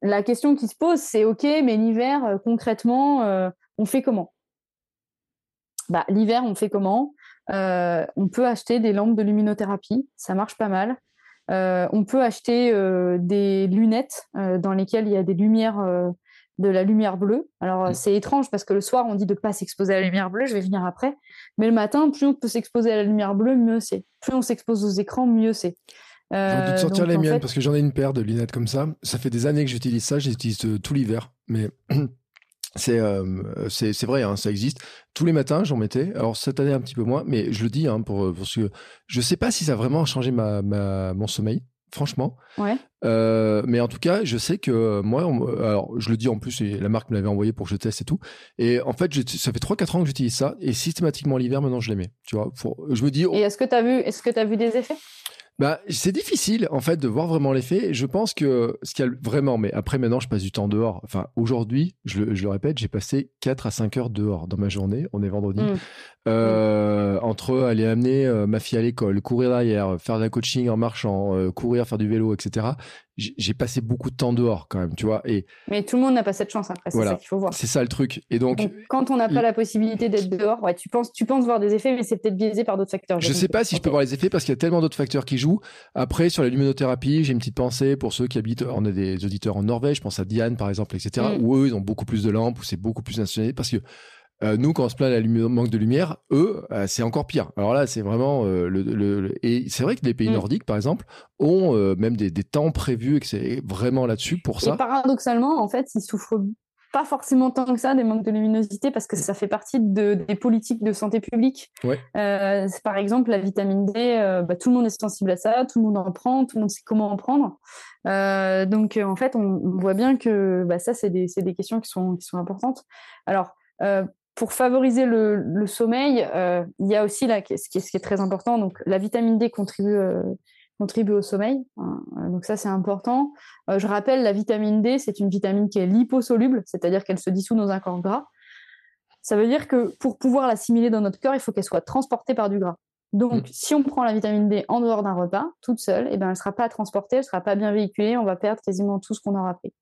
la question qui se pose, c'est OK, mais l'hiver, concrètement, on fait comment? Bah, L'hiver, on fait comment? Euh, on peut acheter des lampes de luminothérapie, ça marche pas mal. Euh, on peut acheter euh, des lunettes dans lesquelles il y a des lumières, de la lumière bleue. Alors mmh. c'est étrange parce que le soir on dit de ne pas s'exposer à la lumière bleue, je vais venir après. Mais le matin, plus on peut s'exposer à la lumière bleue, mieux c'est. Plus on s'expose aux écrans, mieux c'est. J'ai envie de sortir les miennes parce que j'en ai une paire de lunettes comme ça. Ça fait des années que j'utilise ça, j'utilise tout l'hiver. Mais Euh, c'est c'est vrai, hein, ça existe. Tous les matins, j'en mettais. Alors cette année un petit peu moins, mais je le dis hein, pour parce que je sais pas si ça a vraiment changé ma, ma mon sommeil, franchement. Ouais. Euh, mais en tout cas, je sais que moi, alors je le dis en plus, la marque me l'avait envoyé pour que je teste et tout. Et en fait, ça fait 3-4 ans que j'utilise ça et systématiquement l'hiver, maintenant, je l'aimais. Tu vois, je me dis. Et est-ce que tu as vu, est-ce que tu as vu des effets? Bah, c'est difficile en fait de voir vraiment l'effet. Je pense que ce qu'il y a vraiment, mais après maintenant je passe du temps dehors. Enfin aujourd'hui, je, le répète, j'ai passé 4 à 5 heures dehors dans ma journée. On est vendredi. Mmh. Euh, entre aller amener euh, ma fille à l'école, courir derrière, faire de la coaching en marchant, euh, courir, faire du vélo, etc. J'ai passé beaucoup de temps dehors quand même, tu vois. Et mais tout le monde n'a pas cette chance après, c'est ça qu'il faut voir. C'est ça le truc. Et donc, quand on n'a pas la possibilité d'être dehors, ouais, tu penses, tu penses voir des effets, mais c'est peut-être biaisé par d'autres facteurs. Je, ne sais pas si je peux voir les effets parce qu'il y a tellement d'autres facteurs qui jouent. Après, sur la luminothérapie, j'ai une petite pensée pour ceux qui habitent. On a des auditeurs en Norvège, je pense à Diane par exemple, etc. Mm. Où eux, ils ont beaucoup plus de lampes, où c'est beaucoup plus nationalisé parce que euh, nous, quand on se plaint de manque de lumière, eux, euh, c'est encore pire. Alors là, c'est vraiment euh, le, Et c'est vrai que les pays mm. nordiques, par exemple, ont même des, temps prévus et que c'est vraiment là-dessus pour ça. Et paradoxalement, en fait, ils souffrent pas forcément tant que ça des manques de luminosité parce que ça fait partie de, des politiques de santé publique. par exemple, la vitamine D, bah, tout le monde est sensible à ça, tout le monde en prend, tout le monde sait comment en prendre. donc, en fait, on, voit bien que bah, ça, c'est des, des, questions qui sont, qui sont importantes. Alors, pour favoriser le, sommeil, euh, il y a aussi là, ce, qui est, ce qui est très important. Donc, la vitamine D contribue, euh, contribue au sommeil. Hein. donc, ça, c'est important. Euh, je rappelle, la vitamine D, c'est une vitamine qui est liposoluble, c'est-à-dire qu'elle se dissout dans un corps gras. Ça veut dire que pour pouvoir l'assimiler dans notre corps, il faut qu'elle soit transportée par du gras. Donc, mmh. si on prend la vitamine D en dehors d'un repas, toute seule, eh ben, elle ne sera pas transportée, elle ne sera pas bien véhiculée, on va perdre quasiment tout ce qu'on aura pris.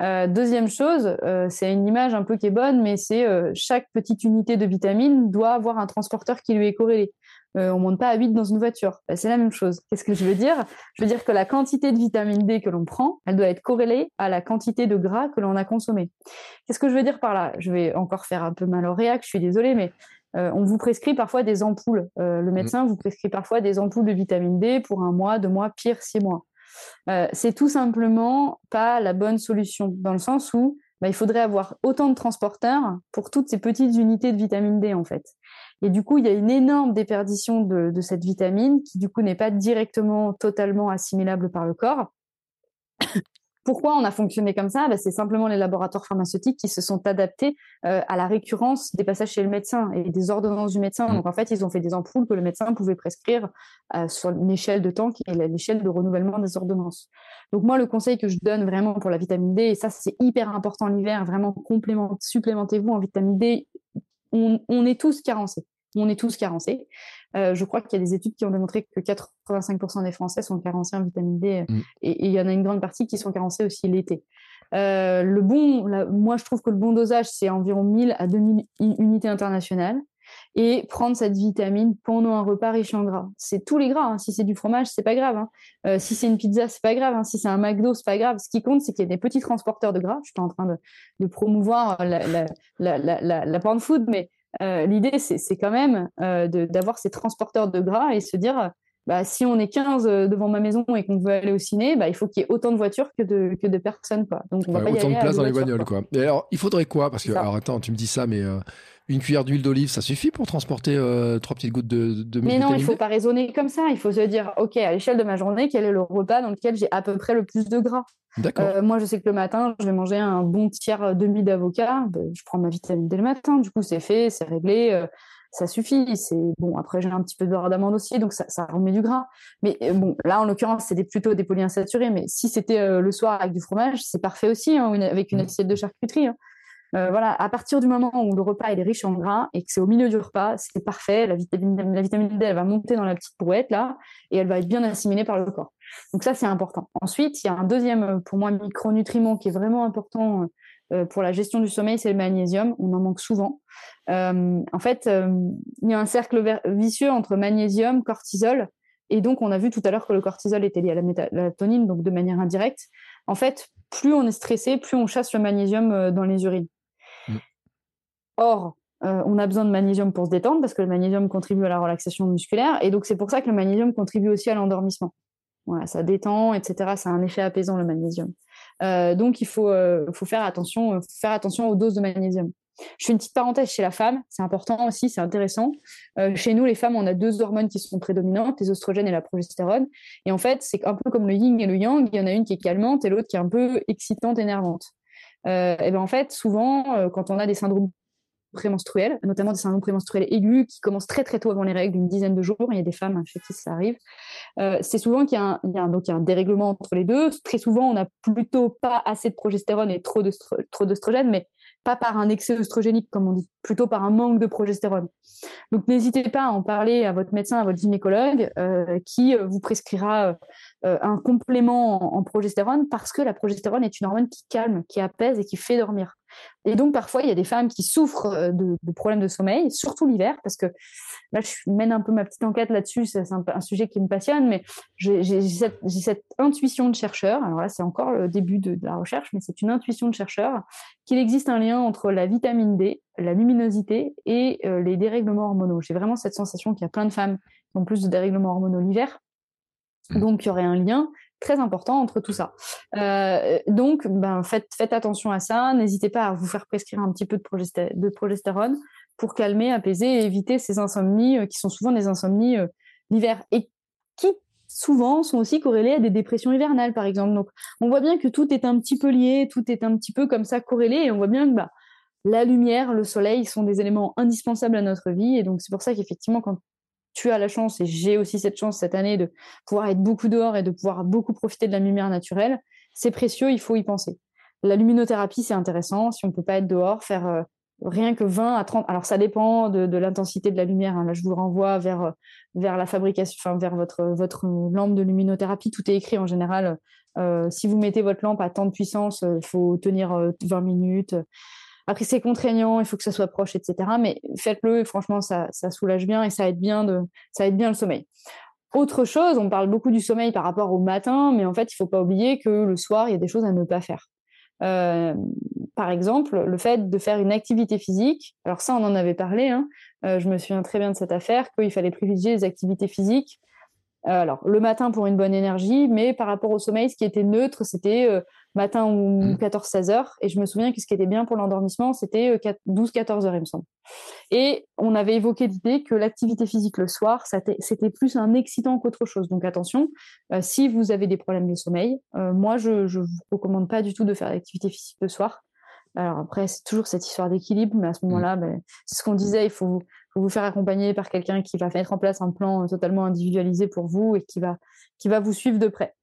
Euh, deuxième chose, euh, c'est une image un peu qui est bonne, mais c'est euh, chaque petite unité de vitamine doit avoir un transporteur qui lui est corrélé. on monte pas à 8 dans une voiture. Bah, c'est la même chose. Qu'est-ce que je veux dire? Je veux dire que la quantité de vitamine D que l'on prend, elle doit être corrélée à la quantité de gras que l'on a consommé. Qu'est-ce que je veux dire par là? Je vais encore faire un peu mal au réac, je suis désolée, mais on vous prescrit parfois des ampoules. le mmh. médecin vous prescrit parfois des ampoules de vitamine D pour un mois, deux mois, pire six mois. Euh, c'est tout simplement pas la bonne solution, dans le sens où bah, il faudrait avoir autant de transporteurs pour toutes ces petites unités de vitamine D, en fait. Et du coup, il y a une énorme déperdition de cette vitamine qui, du coup, n'est pas directement, totalement assimilable par le corps. Pourquoi on a fonctionné comme ça? Bah, C'est simplement les laboratoires pharmaceutiques qui se sont adaptés euh, à la récurrence des passages chez le médecin et des ordonnances du médecin. Mmh. Donc en fait, ils ont fait des ampoules que le médecin pouvait prescrire euh, sur une échelle de temps qui est l'échelle de renouvellement des ordonnances. Donc moi, le conseil que je donne vraiment pour la vitamine D, et ça c'est hyper important l'hiver, vraiment supplémentez-vous en vitamine D. On, on est tous carencés on est tous carencés. Euh, je crois qu'il y a des études qui ont démontré que 85% des Français sont carencés en vitamine D mm. et, il y en a une grande partie qui sont carencés aussi l'été. Euh, le bon, moi je trouve que le bon dosage c'est environ 1000 à 2000 unités internationales et prendre cette vitamine pendant un repas riche en gras. C'est tous les gras. Hein. Si c'est du fromage, c'est pas grave. Hein. Euh, si c'est une pizza, c'est pas grave. Hein. Si c'est un McDo, c'est pas grave. Ce qui compte, c'est qu'il y a des petits transporteurs de gras. Je suis pas en train de, promouvoir la, la, la, la, food, mais euh, l'idée, c'est quand même euh, d'avoir ces transporteurs de gras et se dire, bah, si on est 15 euh, devant ma maison et qu'on veut aller au ciné, bah, il faut qu'il y ait autant de voitures que de, que de personnes. Quoi. Donc, on va pas y autant de place dans les bagnoles. Quoi. Et alors, il faudrait quoi? Parce que, alors attends, tu me dis ça, mais Une cuillère d'huile d'olive, ça suffit pour transporter trois petites gouttes de, de Mais non, il faut pas raisonner comme ça. Il faut se dire, OK, à l'échelle de ma journée, quel est le repas dans lequel j'ai à peu près le plus de gras? Euh, moi, je sais que le matin, je vais manger un bon tiers demi d'avocat. Ben, je prends ma vitamine dès le matin. Du coup, c'est fait, c'est réglé. Euh, ça suffit. C'est bon. Après, j'ai un petit peu de beurre d'amande aussi, donc ça, remet du gras. Mais euh, bon, là, en l'occurrence, c'est plutôt des polyinsaturés. Mais si c'était le soir avec du fromage, c'est parfait aussi, hein, avec une mmh. assiette de charcuterie. Hein. Voilà, à partir du moment où le repas est riche en gras et que c'est au milieu du repas, c'est parfait. La vitamine, D, va monter dans la petite brouette là et elle va être bien assimilée par le corps. Donc ça, c'est important. Ensuite, il y a un deuxième, euh, pour moi, micronutriment qui est vraiment important euh, pour la gestion du sommeil, c'est le magnésium. On en manque souvent. Euh, en fait, il y a un cercle vicieux entre magnésium, cortisol. Et donc, on a vu tout à l'heure que le cortisol était lié à la mélatonine, donc de manière indirecte. En fait, plus on est stressé, plus on chasse le magnésium dans les urines. Or, on a besoin de magnésium pour se détendre parce que le magnésium contribue à la relaxation musculaire. Et donc, c'est pour ça que le magnésium contribue aussi à l'endormissement. Voilà, ça détend, etc. Ça a un effet apaisant le magnésium. Euh, donc il faut, euh, faire attention, euh, faire attention aux doses de magnésium. Je fais une petite parenthèse chez la femme, c'est important aussi, c'est intéressant. chez nous, les femmes, on a deux hormones qui sont prédominantes, les oestrogènes et la progestérone. Et en fait, c'est un peu comme le yin et le yang. Il y en a une qui est calmante et l'autre qui est un peu excitante, énervante. et ben en fait, souvent, quand on a des syndromes prémenstruels, notamment des syndromes prémenstruels aigus qui commencent très très tôt avant les règles, une dizaine de jours. Il y a des femmes chez qui ça arrive. Euh, c'est souvent qu'il y, a un, y a un dérèglement entre les deux. Très souvent, on n'a plutôt pas assez de progestérone et trop d'œstrogène, mais pas par un excès œstrogénique, comme on dit, plutôt par un manque de progestérone. Donc n'hésitez pas à en parler à votre médecin, à votre gynécologue, euh, qui euh, vous prescrira un complément en, progestérone, parce que la progestérone est une hormone qui calme, qui apaise et qui fait dormir. Et donc, parfois, il y a des femmes qui souffrent euh, de, problèmes de sommeil, surtout l'hiver, parce que là, je mène un peu ma petite enquête là-dessus, c'est un, sujet qui me passionne, mais j'ai cette, intuition de chercheur, alors là, c'est encore le début de, la recherche, mais c'est une intuition de chercheur, qu'il existe un lien entre la vitamine D, la luminosité et euh, les dérèglements hormonaux. J'ai vraiment cette sensation qu'il y a plein de femmes qui ont plus de dérèglements hormonaux l'hiver, mmh. donc il y aurait un lien très important entre tout ça. Euh, donc, ben, faites, attention à ça. N'hésitez pas à vous faire prescrire un petit peu de, progestérone pour calmer, apaiser et éviter ces insomnies euh, qui sont souvent des insomnies euh, et qui souvent sont aussi corrélées à des dépressions hivernales, par exemple. Donc, on voit bien que tout est un petit peu lié, tout est un petit peu comme ça corrélé et on voit bien que bah, la lumière, le soleil sont des éléments indispensables à notre vie. Et donc, c'est pour ça qu'effectivement, quand tu as la chance, et j'ai aussi cette chance cette année, de pouvoir être beaucoup dehors et de pouvoir beaucoup profiter de la lumière naturelle, c'est précieux, il faut y penser. La luminothérapie, c'est intéressant. Si on ne peut pas être dehors, faire euh, rien que 20 à 30. Alors, ça dépend de, l'intensité de la lumière. Hein. Là, je vous renvoie vers, euh, vers la fabrication, enfin, vers votre, votre lampe de luminothérapie. Tout est écrit en général. Euh, si vous mettez votre lampe à tant de puissance, il faut tenir 20 minutes. Après, c'est contraignant, il faut que ça soit proche, etc. Mais faites-le franchement, ça, soulage bien et ça aide bien, de, ça aide bien le sommeil. Autre chose, on parle beaucoup du sommeil par rapport au matin, mais en fait, il ne faut pas oublier que le soir, il y a des choses à ne pas faire. Euh, par exemple, le fait de faire une activité physique. Alors ça, on en avait parlé. Hein. Euh, je me souviens très bien de cette affaire qu'il fallait privilégier les activités physiques. Euh, alors le matin pour une bonne énergie, mais par rapport au sommeil, ce qui était neutre, c'était matin ou 14-16 mmh. heures. Et je me souviens que ce qui était bien pour l'endormissement, c'était 12-14 euh, heures, il me semble. Et on avait évoqué l'idée que l'activité physique le soir, c'était plus un excitant qu'autre chose. Donc attention, euh, si vous avez des problèmes de sommeil, euh, moi, je ne vous recommande pas du tout de faire l'activité physique le soir. Alors après, c'est toujours cette histoire d'équilibre, mais à ce mmh. moment-là, ben, c'est ce qu'on disait, il faut, faut, vous faire accompagner par quelqu'un qui va mettre en place un plan totalement individualisé pour vous et qui va, qui va vous suivre de près.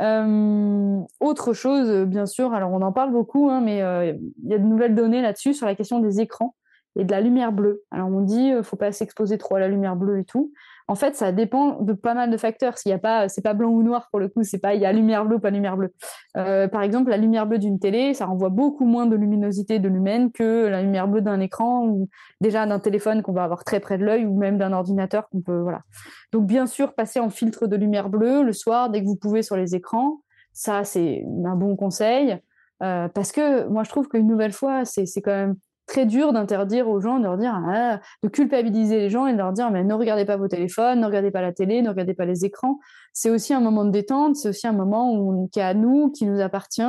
Euh, autre chose, bien sûr, alors on en parle beaucoup, hein, mais euh, il y a de nouvelles données là-dessus sur la question des écrans et de la lumière bleue. Alors on dit, ne euh, faut pas s'exposer trop à la lumière bleue et tout. En fait, ça dépend de pas mal de facteurs. S'il y a pas, c'est pas blanc ou noir pour le coup. C'est pas il y a lumière bleue pas lumière bleue. Euh, par exemple, la lumière bleue d'une télé, ça renvoie beaucoup moins de luminosité de lumen que la lumière bleue d'un écran ou déjà d'un téléphone qu'on va avoir très près de l'œil ou même d'un ordinateur qu'on peut voilà. Donc bien sûr, passer en filtre de lumière bleue le soir dès que vous pouvez sur les écrans, ça c'est un bon conseil. Euh, parce que moi je trouve qu'une nouvelle fois c'est quand même très dur d'interdire aux gens, de leur dire, ah, de culpabiliser les gens et de leur dire, mais ne regardez pas vos téléphones, ne regardez pas la télé, ne regardez pas les écrans. C'est aussi un moment de détente, c'est aussi un moment où, qui est à nous, qui nous appartient.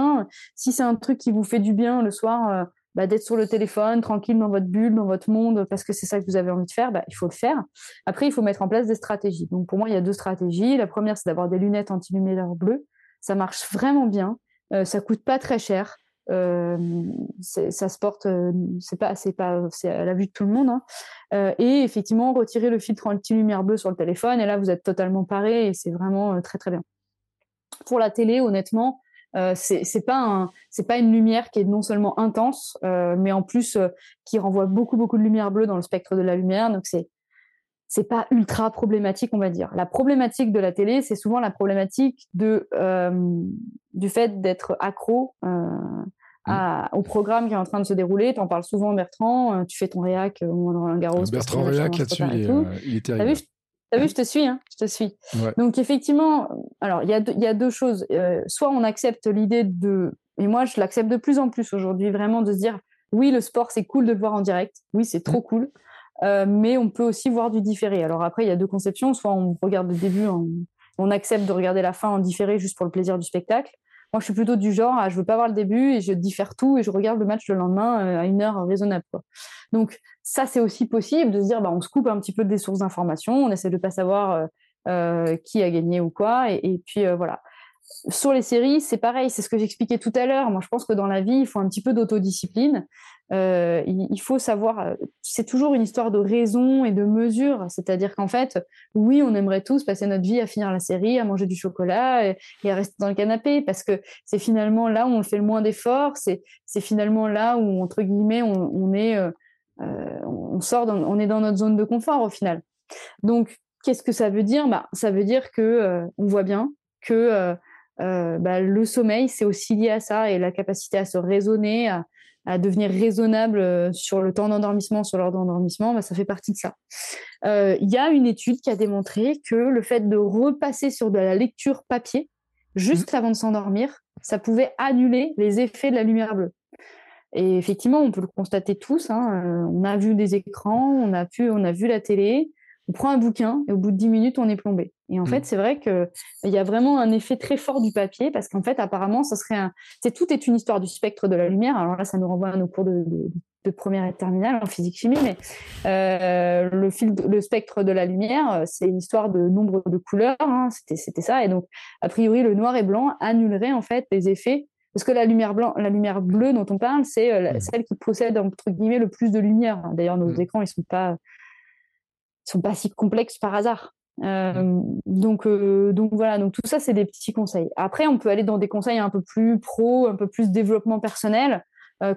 Si c'est un truc qui vous fait du bien le soir, euh, bah, d'être sur le téléphone, tranquille dans votre bulle, dans votre monde, parce que c'est ça que vous avez envie de faire, bah, il faut le faire. Après, il faut mettre en place des stratégies. Donc pour moi, il y a deux stratégies. La première, c'est d'avoir des lunettes anti-lumière bleu. Ça marche vraiment bien. Euh, ça coûte pas très cher. Euh, ça se porte, euh, c'est pas, c'est pas, c'est à la vue de tout le monde. Hein. Euh, et effectivement, retirer le filtre anti-lumière bleue sur le téléphone, et là, vous êtes totalement paré, et c'est vraiment très très bien. Pour la télé, honnêtement, euh, c'est pas c'est pas une lumière qui est non seulement intense, mais en plus qui renvoie beaucoup beaucoup de lumière bleue dans le spectre de la lumière. Donc c'est c'est pas ultra problématique, on va dire. La problématique de la télé, c'est souvent la problématique de du fait d'être accro à, au programme qui est en train de se dérouler. Tu en parles souvent, Bertrand. Tu fais ton réac au Roland Garros. Bertrand Réac là-dessus, il, est terrible. T'as vu, je te suis, hein je te suis. Donc effectivement, alors il y a, y a deux choses. Euh, soit on accepte l'idée de, et moi je l'accepte de plus en plus aujourd'hui, vraiment de se dire, oui, le sport c'est cool de le voir en direct, oui c'est trop mm. cool, euh, mais on peut aussi voir du différé. Alors après il y a deux conceptions, soit on regarde le début, on accepte de regarder la fin en différé juste pour le plaisir du spectacle. Moi je suis plutôt du genre, à, je veux pas voir le début et je diffère tout et je regarde le match le lendemain euh, à une heure raisonnable. Donc ça, c'est aussi possible de se dire, bah, on se coupe un petit peu des sources d'informations, on essaie de pas savoir euh, euh, qui a gagné ou quoi, et, puis voilà. Sur les séries, c'est pareil, c'est ce que j'expliquais tout à l'heure. Moi, je pense que dans la vie, il faut un petit peu d'autodiscipline. Il, faut savoir, c'est toujours une histoire de raison et de mesure. C'est-à-dire qu'en fait, oui, on aimerait tous passer notre vie à finir la série, à manger du chocolat et, à rester dans le canapé, parce que c'est finalement là où on fait le moins d'efforts. C'est, finalement là où entre guillemets on, est euh, on sort, on est dans notre zone de confort au final. Donc, qu'est-ce que ça veut dire? Bah, Ça veut dire que euh, on voit bien que euh, bah, le sommeil, c'est aussi lié à ça et la capacité à se raisonner, à, devenir raisonnable sur le temps d'endormissement, sur l'heure d'endormissement, bah, ça fait partie de ça. Il y a une étude qui a démontré que le fait de repasser sur de la lecture papier, juste mmh. avant de s'endormir, ça pouvait annuler les effets de la lumière bleue. Et effectivement, on peut le constater tous. Hein, euh, on a vu des écrans, on a, pu, on a vu la télé, on prend un bouquin et au bout de 10 minutes, on est plombé. Et en mmh. fait, c'est vrai qu'il y a vraiment un effet très fort du papier parce qu'en fait, apparemment, ça serait un... c'est tout est une histoire du spectre de la lumière. Alors là, ça nous renvoie à nos cours de, de, première et terminale en physique-chimie, mais euh, le, fil, le spectre de la lumière, c'est une histoire de nombre de couleurs. Hein, c'était, c'était ça. Et donc, a priori, le noir et blanc annulerait en fait les effets parce que la lumière, blanc, la lumière bleue dont on parle, c'est euh, mmh. celle qui possède entre guillemets le plus de lumière. D'ailleurs, nos mmh. écrans, ils sont pas, sont pas si complexes par hasard. Euh, mmh. donc, euh, donc voilà. Donc tout ça, c'est des petits conseils. Après, on peut aller dans des conseils un peu plus pro, un peu plus développement personnel,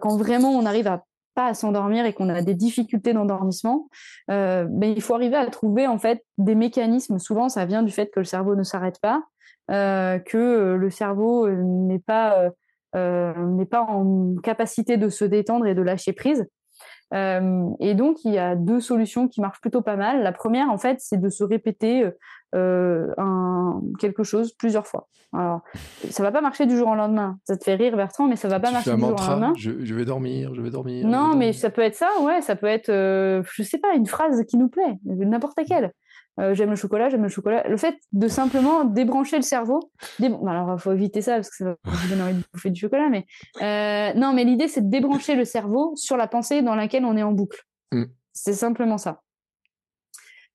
quand vraiment on arrive à pas à s'endormir et qu'on a des difficultés d'endormissement, euh, ben, il faut arriver à trouver en fait des mécanismes. Souvent, ça vient du fait que le cerveau ne s'arrête pas, que le cerveau n'est pas euh, n'est pas en capacité de se détendre et de lâcher prise. Euh, et donc, il y a deux solutions qui marchent plutôt pas mal. La première, en fait, c'est de se répéter euh, un, quelque chose plusieurs fois. Alors, ça va pas marcher du jour au lendemain. Ça te fait rire, Bertrand, mais ça va pas marcher du jour au lendemain. Je, vais dormir, je vais dormir. Non, mais ça peut être ça, ouais. Ça peut être, euh, je sais pas, une phrase qui nous plaît, n'importe laquelle. Euh, j'aime le chocolat, j'aime le chocolat. Le fait de simplement débrancher le cerveau. Alors, il faut éviter ça parce que ça va vous donner envie de bouffer du chocolat. Mais euh, non, mais l'idée, c'est de débrancher le cerveau sur la pensée dans laquelle on est en boucle. Mm. C'est simplement ça.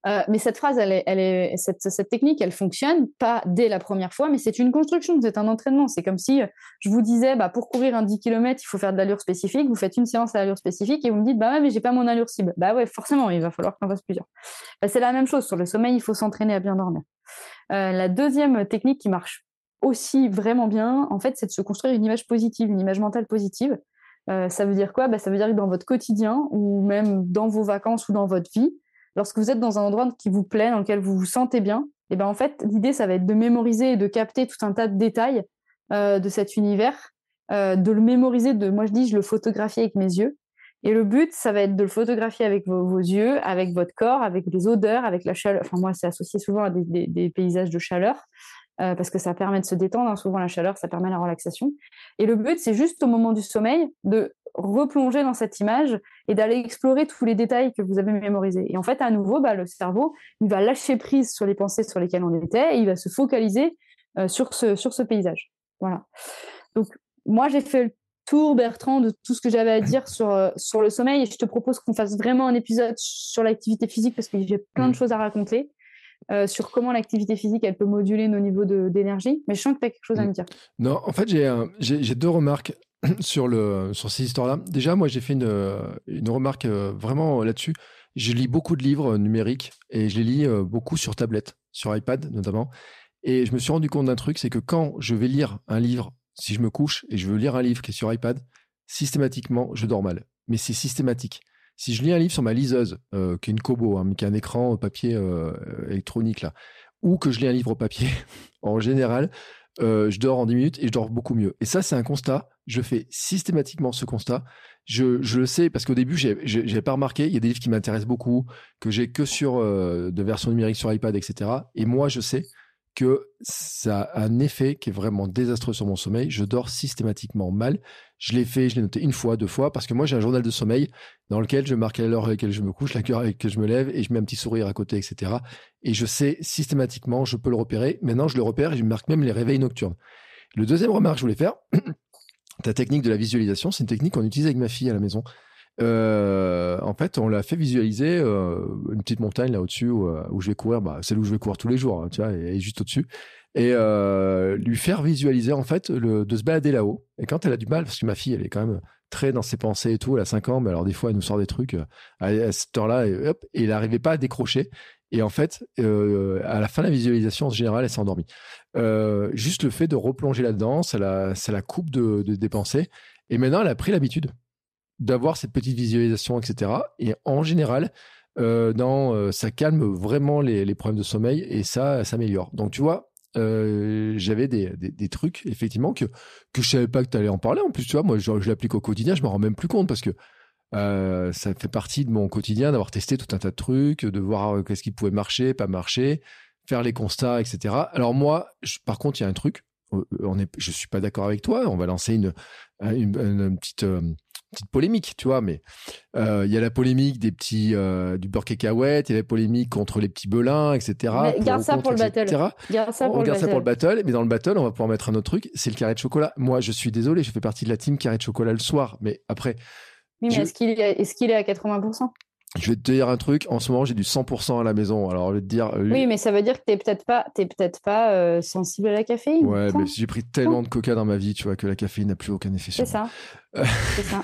Euh, mais cette phrase, elle est, cette, technique, elle fonctionne pas dès la première fois, mais c'est une construction, c'est un entraînement. C'est comme si je vous disais, bah, pour courir un 10 km, il faut faire de l'allure spécifique. Vous faites une séance à allure spécifique et vous me dites, bah ouais, mais j'ai pas mon allure cible. Bah ouais, forcément, il va falloir qu'on fasse plusieurs. Bah, c'est la même chose. Sur le sommeil, il faut s'entraîner à bien dormir. Euh, la deuxième technique qui marche aussi vraiment bien, en fait, c'est de se construire une image positive, une image mentale positive. Euh, ça veut dire quoi? Bah, Ça veut dire que dans votre quotidien ou même dans vos vacances ou dans votre vie, lorsque vous êtes dans un endroit qui vous plaît, dans lequel vous vous sentez bien, et eh ben en fait, l'idée, ça va être de mémoriser et de capter tout un tas de détails euh, de cet univers, euh, de le mémoriser, de, moi je dis, je le photographie avec mes yeux. Et le but, ça va être de le photographier avec vos, yeux, avec votre corps, avec les odeurs, avec la chaleur. Enfin, moi, c'est associé souvent à des, paysages de chaleur, euh, parce que ça permet de se détendre. Hein. Souvent, la chaleur, ça permet la relaxation. Et le but, c'est juste au moment du sommeil de replonger dans cette image et d'aller explorer tous les détails que vous avez mémorisés. Et en fait, à nouveau, bah, le cerveau, il va lâcher prise sur les pensées sur lesquelles on était et il va se focaliser euh, sur, ce, sur ce paysage. Voilà. Donc, moi, j'ai fait tour, Bertrand, de tout ce que j'avais à dire sur, euh, sur le sommeil. Et je te propose qu'on fasse vraiment un épisode sur l'activité physique parce que j'ai plein de mm. choses à raconter. Euh, sur comment l'activité physique elle peut moduler nos niveaux d'énergie. Mais je sens que tu as quelque chose à mm. me dire. Non, en fait, j'ai deux remarques sur, le, sur ces histoires-là. Déjà, moi, j'ai fait une, une remarque vraiment là-dessus. Je lis beaucoup de livres numériques et je les lis beaucoup sur tablette, sur iPad notamment. Et je me suis rendu compte d'un truc, c'est que quand je vais lire un livre, si je me couche et je veux lire un livre qui est sur iPad, systématiquement, je dors mal. Mais c'est systématique. Si je lis un livre sur ma liseuse, euh, qui est une Kobo, hein, qui est un écran papier euh, électronique, là, ou que je lis un livre au papier, en général, euh, je dors en 10 minutes et je dors beaucoup mieux. Et ça, c'est un constat. Je fais systématiquement ce constat. Je, le sais parce qu'au début, n'avais pas remarqué. Il y a des livres qui m'intéressent beaucoup, que j'ai que sur de versions numériques sur iPad, etc. Et moi, je sais que ça a un effet qui est vraiment désastreux sur mon sommeil. Je dors systématiquement mal. Je l'ai fait, je l'ai noté une fois, deux fois, parce que moi j'ai un journal de sommeil dans lequel je marque l'heure à laquelle je me couche, l'heure à laquelle je me lève, et je mets un petit sourire à côté, etc. Et je sais systématiquement, je peux le repérer. Maintenant, je le repère et je marque même les réveils nocturnes. Le deuxième remarque que je voulais faire, ta technique de la visualisation, c'est une technique qu'on utilise avec ma fille à la maison. Euh, en fait, on l'a fait visualiser euh, une petite montagne là au-dessus où, euh, je vais courir, bah, celle où je vais courir tous les jours, hein, tu vois, et, juste au-dessus, et lui faire visualiser en fait le, de se balader là-haut. Et quand elle a du mal, parce que ma fille, elle est quand même très dans ses pensées et tout, elle a 5 ans, mais alors des fois elle nous sort des trucs à, à ce temps-là, et, elle n'arrivait pas à décrocher. Et en fait, à la fin de la visualisation, en général, elle s'est endormie. juste le fait de replonger là-dedans, ça la, ça la coupe de, de, des pensées. Et maintenant, elle a pris l'habitude d'avoir cette petite visualisation, etc. Et en général, euh, euh, ça calme vraiment les, problèmes de sommeil et ça s'améliore. Donc tu vois, euh, j'avais des, trucs effectivement que que je savais pas que tu allais en parler. En plus, tu vois, moi je, l'applique au quotidien, je me rends même plus compte parce que ça fait partie de mon quotidien d'avoir testé tout un tas de trucs, de voir qu'est-ce qui pouvait marcher, pas marcher, faire les constats, etc. Alors moi, par contre, il y a un truc. On est, je suis pas d'accord avec toi. On va lancer une, une petite petite polémique, tu vois, mais euh, il y a la polémique des petits euh, du beurre cacahuète, il y a la polémique contre les petits belins, etc. garde ça pour le battle. Garde ça, pour, le ça pour le battle, mais dans le battle, on va pouvoir mettre un autre truc, c'est le carré de chocolat. Moi, je suis désolé, je fais partie de la team carré de chocolat le soir, mais après. Oui, mais est-ce qu'il est, est, qu'il est à 80% je vais te dire un truc, en ce moment j'ai du 100% à la maison. Alors je vais te dire. Euh, oui, mais ça veut dire que t'es peut-être pas, es peut-être pas sensible à la caféine. Ouais, mais j'ai pris tellement de coca dans ma vie, tu vois, que la caféine n'a plus aucun effet sur moi. C'est ça. C'est ça.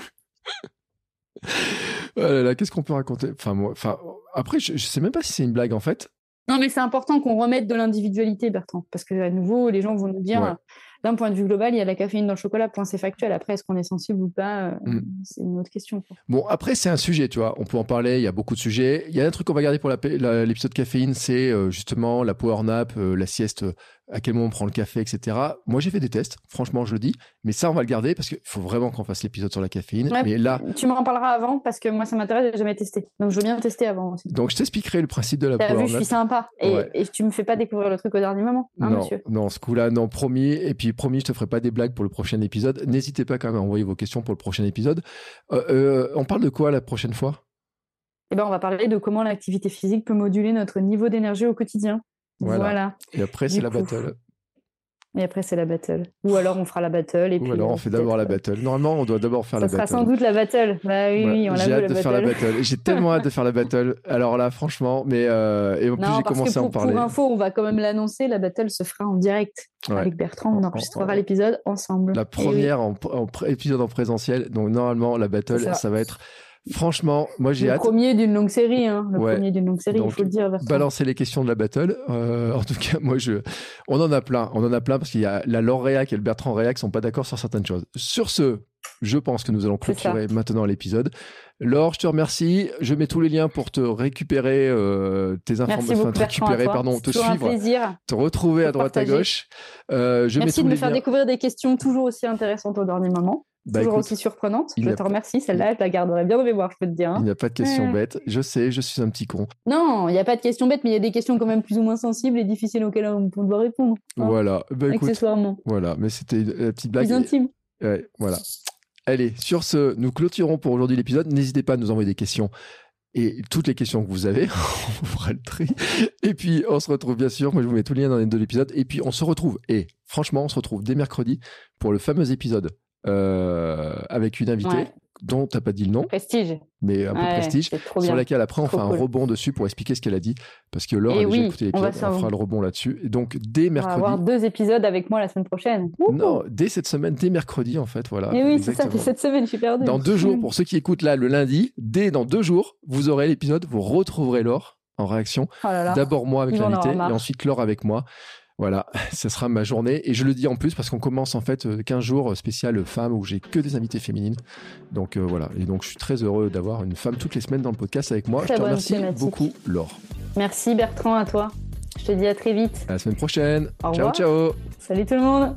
oh qu'est-ce qu'on peut raconter? Enfin, moi, enfin, après, je, je sais même pas si c'est une blague en fait. Non, mais c'est important qu'on remette de l'individualité, Bertrand, parce que à nouveau, les gens vont nous dire, d'un point de vue global, il y a la caféine dans le chocolat, point c'est factuel. Après, est-ce qu'on est sensible ou pas euh, mm. C'est une autre question. Bon, après, c'est un sujet, tu vois. On peut en parler, il y a beaucoup de sujets. Il y a un truc qu'on va garder pour l'épisode caféine, c'est euh, justement la power nap, euh, la sieste, à quel moment on prend le café, etc. Moi, j'ai fait des tests, franchement, je le dis. Mais ça, on va le garder parce qu'il faut vraiment qu'on fasse l'épisode sur la caféine. mais là... Tu m'en parleras avant parce que moi, ça m'intéresse, j'ai jamais testé. Donc, je veux bien tester avant aussi. Donc, je t'expliquerai le principe de la power vu, nap. je suis sympa. Et, et, tu me fais pas découvrir le truc au dernier moment, hein, non, monsieur Non, ce coup-là, non, promis. Et puis, promis, je te ferai pas des blagues pour le prochain épisode. N'hésitez pas quand même à envoyer vos questions pour le prochain épisode. Euh, euh, on parle de quoi la prochaine fois? Eh ben, On va parler de comment l'activité physique peut moduler notre niveau d'énergie au quotidien. Voilà. Et après, c'est la battle. Et après, c'est la battle. Ou alors, on fera la battle. Et Ou puis, alors, on fait d'abord la battle. Normalement, on doit d'abord faire la battle. Ça sera sans doute la battle. Bah oui, oui, on J'ai hâte de faire la battle. J'ai tellement hâte de faire la battle. Alors là, franchement, mais euh, et en plus, j'ai commencé à en parler. Pour info, on va quand même l'annoncer. La battle se fera en direct avec Bertrand. On enregistrera l'épisode ensemble. La première en, épisode en présentiel. Donc, normalement, la battle, ça va être Franchement, moi j'ai hâte. Le premier d'une longue série, hein. Le premier d'une longue série, il faut le dire. Balancer les questions de la battle. Euh, en tout cas, moi je, on en a plein, on en a plein parce qu'il y a la Laure Réac et le Bertrand Réac sont pas d'accord sur certaines choses. Sur ce, je pense que nous allons clôturer maintenant l'épisode. Laure, je te remercie. Je mets tous les liens pour te récupérer euh, tes informations, te récupérer, pardon, te suivre, te retrouver à droite à gauche. Euh, je Merci de me faire découvrir des questions toujours aussi intéressantes au dernier moment. Bah, Toujours aussi surprenante. Je te remercie. Celle-là, je la garderai bien de mémoire, je peux te dire. Hein. Il n'y a pas de question bête. Je sais, je suis un petit con. Non, il n'y a pas de question bête, mais il y a des questions quand même plus ou moins sensibles et difficiles auxquelles on doit répondre. Hein. voilà. Bah, Accessoirement. voilà, mais c'était une petite blague. Plus intime. Ouais, voilà. Allez, sur ce, nous clôturons pour aujourd'hui l'épisode. N'hésitez pas à nous envoyer des questions et toutes les questions que vous avez, on fera le tri. Et puis, on se retrouve bien sûr. Moi, je vous mets tous les liens dans les deux épisodes. Et puis, on se retrouve. Et franchement, on se retrouve dès mercredi pour le fameux épisode avec une invitée Ouais. dont tu n'as pas dit le nom, Prestige. mais un peu Ouais, prestige, sur laquelle après on Trop fait un rebond dessus pour expliquer ce qu'elle a dit. Parce que Laure a Et déjà oui, écouté on l'épisode, on, s'en- fera le rebond là-dessus. Et donc, dès On va avoir mercredi. deux épisodes avec moi la semaine prochaine. Non, dès cette semaine, dès mercredi, en fait, voilà. Et oui, c'est ça, c'est cette semaine, je suis perdue. Dans deux jours, pour ceux qui écoutent là le lundi, dès dans deux jours, vous aurez l'épisode, vous retrouverez Laure en réaction. Oh. D'abord moi avec l'invité et ensuite Laure avec moi. Voilà, ce sera ma journée. Et je le dis en plus parce qu'on commence en fait euh, 15 jours spécial femmes où j'ai que des invités féminines. Donc euh, voilà, et donc je suis très heureux d'avoir une femme toutes les semaines dans le podcast avec moi. Très je te remercie thématique. beaucoup Laure. Merci Bertrand, à toi. Je te dis à très vite. À la semaine prochaine. Au ciao revoir. ciao. Salut tout le monde.